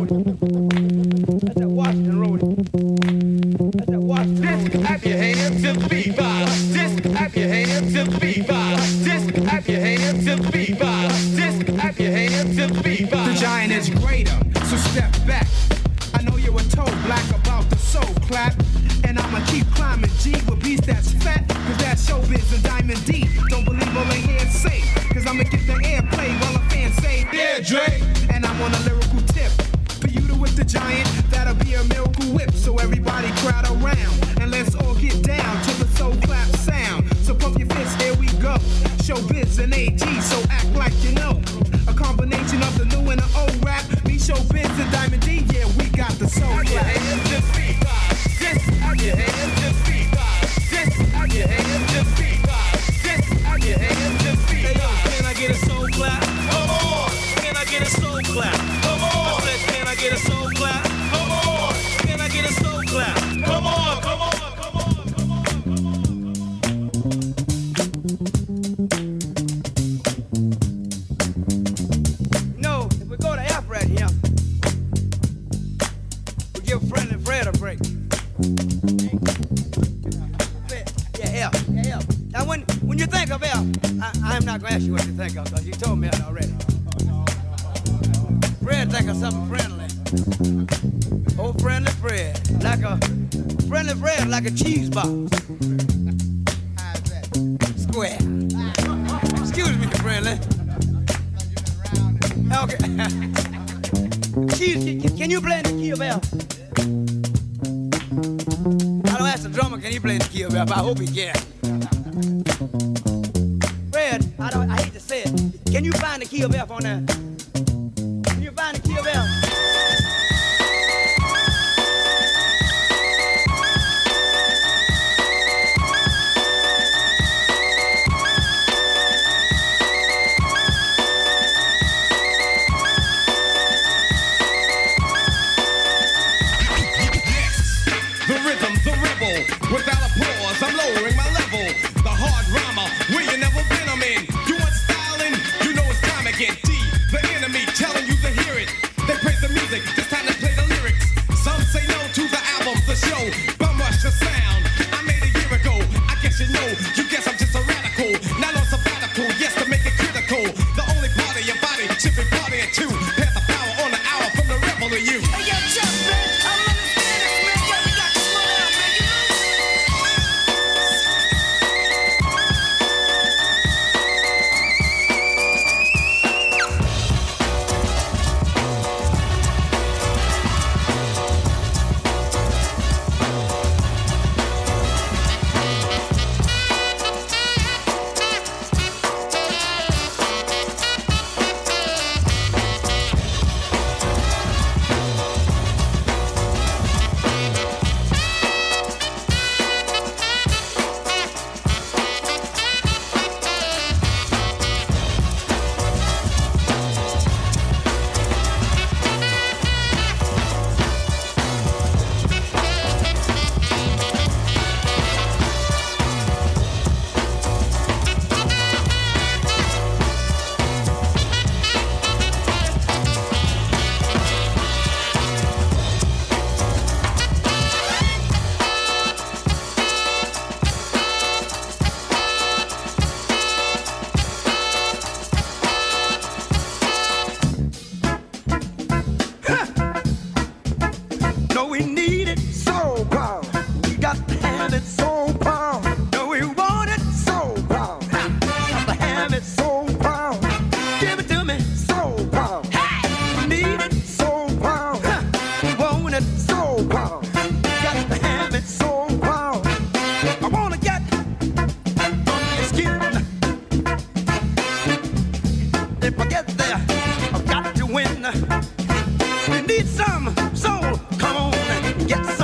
This your hands to the be by. This your hands to the beat. giant, that'll be a miracle whip. So everybody crowd around. Yes.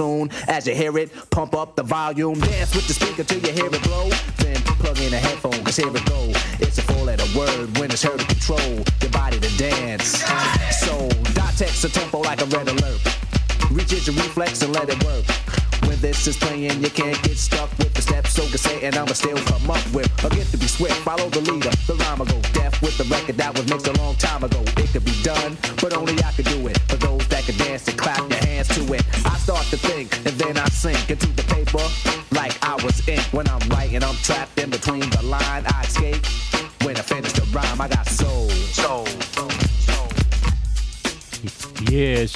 Soon. As you hear it, pump up the volume. Dance with the speaker till you hear it blow. Then plug in a headphone, cause here it go. It's a four letter word when it's heard to control your body to dance. So, dot text a tempo like a red alert. Reach your reflex and let it work. When this is playing, you can't get stuck with the steps. So can say, and I'ma still come up with a gift to be swift. Follow the leader, the rhyme will go deaf with the record that was mixed a long time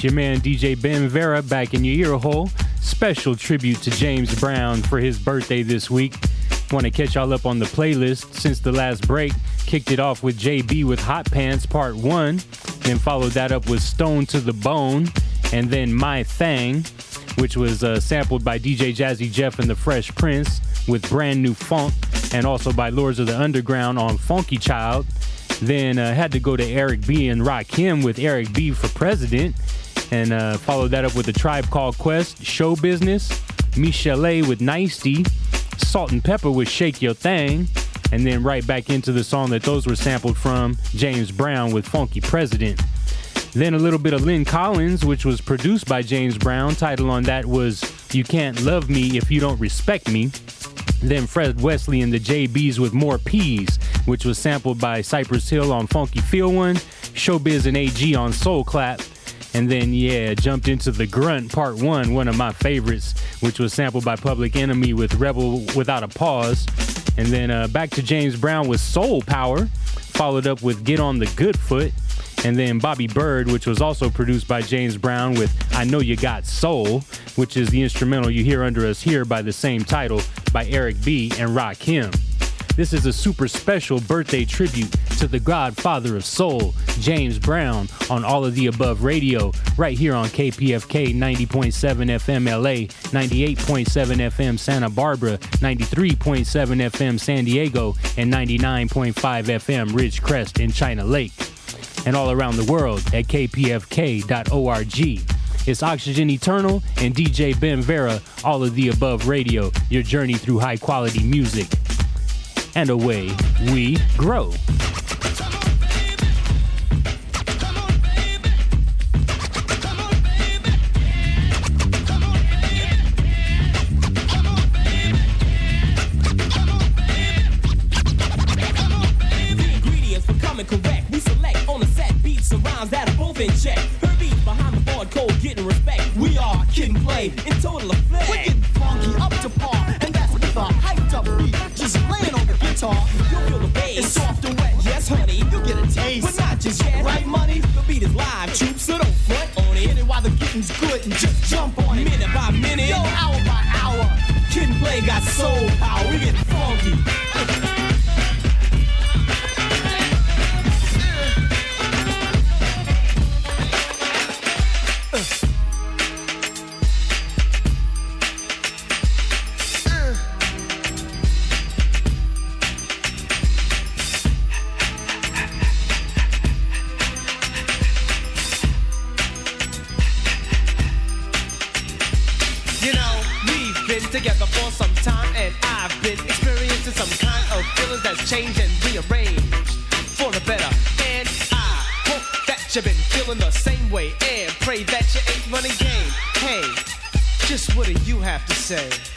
Your man DJ Ben Vera back in your ear hole. Special tribute to James Brown for his birthday this week. Want to catch y'all up on the playlist since the last break. Kicked it off with JB with Hot Pants Part 1, then followed that up with Stone to the Bone, and then My Thing, which was uh, sampled by DJ Jazzy Jeff and the Fresh Prince with Brand New Funk, and also by Lords of the Underground on Funky Child. Then uh, had to go to Eric B and Rakim with Eric B for President, and uh, followed that up with the Tribe Called Quest, Show Business, Michel'le with Nicety, Salt-N-Pepa with Shake Your Thing, and then right back into the song that those were sampled from, James Brown with Funky President. Then a little bit of Lyn Collins, which was produced by James Brown. Title on that was You Can't Love Me If You Don't Respect Me. Then Fred Wesley and the JBs with More Peas, which was sampled by Cypress Hill on Phuncky Feel One, Showbiz and AG on Soul Clap. And then, yeah, jumped into The Grunt Part 1, one of my favorites, which was sampled by Public Enemy with Rebel Without a Pause. And then uh, back to James Brown with Soul Power, followed up with Get on the Good Foot. And then Bobby Byrd, which was also produced by James Brown with I Know You Got Soul, which is the instrumental you hear under us here by the same title by Eric B. and Rakim. This is a super special birthday tribute to the godfather of soul, James Brown, on All of the Above Radio, right here on KPFK 90.7 FM LA, 98.7 FM Santa Barbara, 93.7 FM San Diego, and 99.5 FM Ridgecrest in China Lake and all around the world at kpfk.org. It's Oxygen Eternal and DJ Ben Vera, all of the above radio, your journey through high quality music. And away we grow. That are both in check. Her beats behind the board, cold, getting respect. We are kid and play in total effect. Guitar, you'll feel the bass. It's soft and wet, yes, honey. You'll get a taste, but not just yet. Right, money? The beat is live, troops, so don't front on it. It while the getting's good and just jump on it. Minute by minute, yo, hour by hour. Kid and play got soul power. We get funky. Say?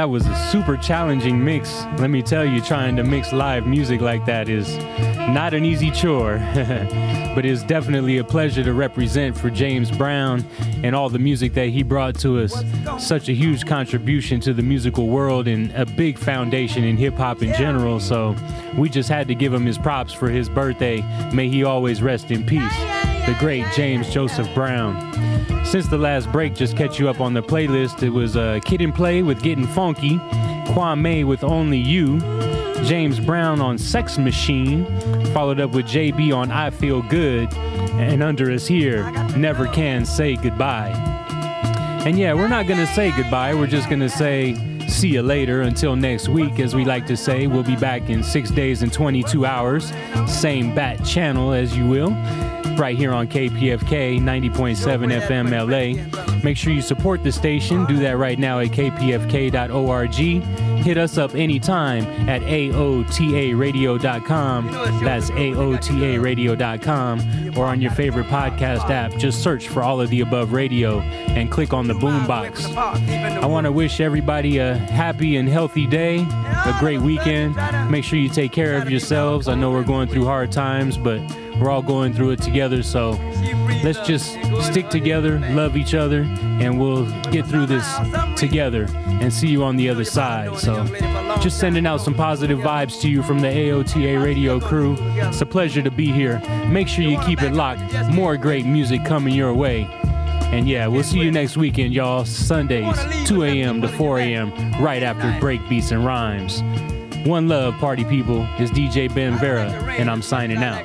That was a super challenging mix. Let me tell you, trying to mix live music like that is not an easy chore. [LAUGHS] but it's definitely a pleasure to represent for James Brown and all the music that he brought to us. Such a huge contribution to the musical world and a big foundation in hip hop in general. So we just had to give him his props for his birthday. May he always rest in peace. The great James Joseph Brown. Since the last break, just catch you up on the playlist. It was uh, Kid 'n Play with Getting Funky, Kwame with Only You, James Brown on Sex Machine, followed up with JB on I Feel Good, and under us here, Never Can Say Goodbye. And yeah, we're not gonna say goodbye, we're just gonna say see you later until next week, as we like to say. We'll be back in six days and 22 hours, same bat channel as you will right here on KPFK 90.7 FM LA. Make sure you support the station. Do that right now at kpfk.org. Hit us up anytime at AOTARadio.com. That's AOTARadio.com. Or on your favorite podcast app. Just search for all of the above radio and click on the boombox. I want to wish everybody a happy and healthy day, a great weekend. Make sure you take care of yourselves. I know we're going through hard times, but we're all going through it together. So let's just stick together, love each other, and we'll get through this together and see you on the other side. So Just sending out some positive vibes to you from the AOTA radio crew. It's a pleasure to be here. Make sure you keep it locked. More great music coming your way. And yeah, we'll see you next weekend, y'all. Sundays, 2 a.m. to 4 a.m., right after break beats and rhymes. One love, party people. It's DJ Ben Vera, and I'm signing out.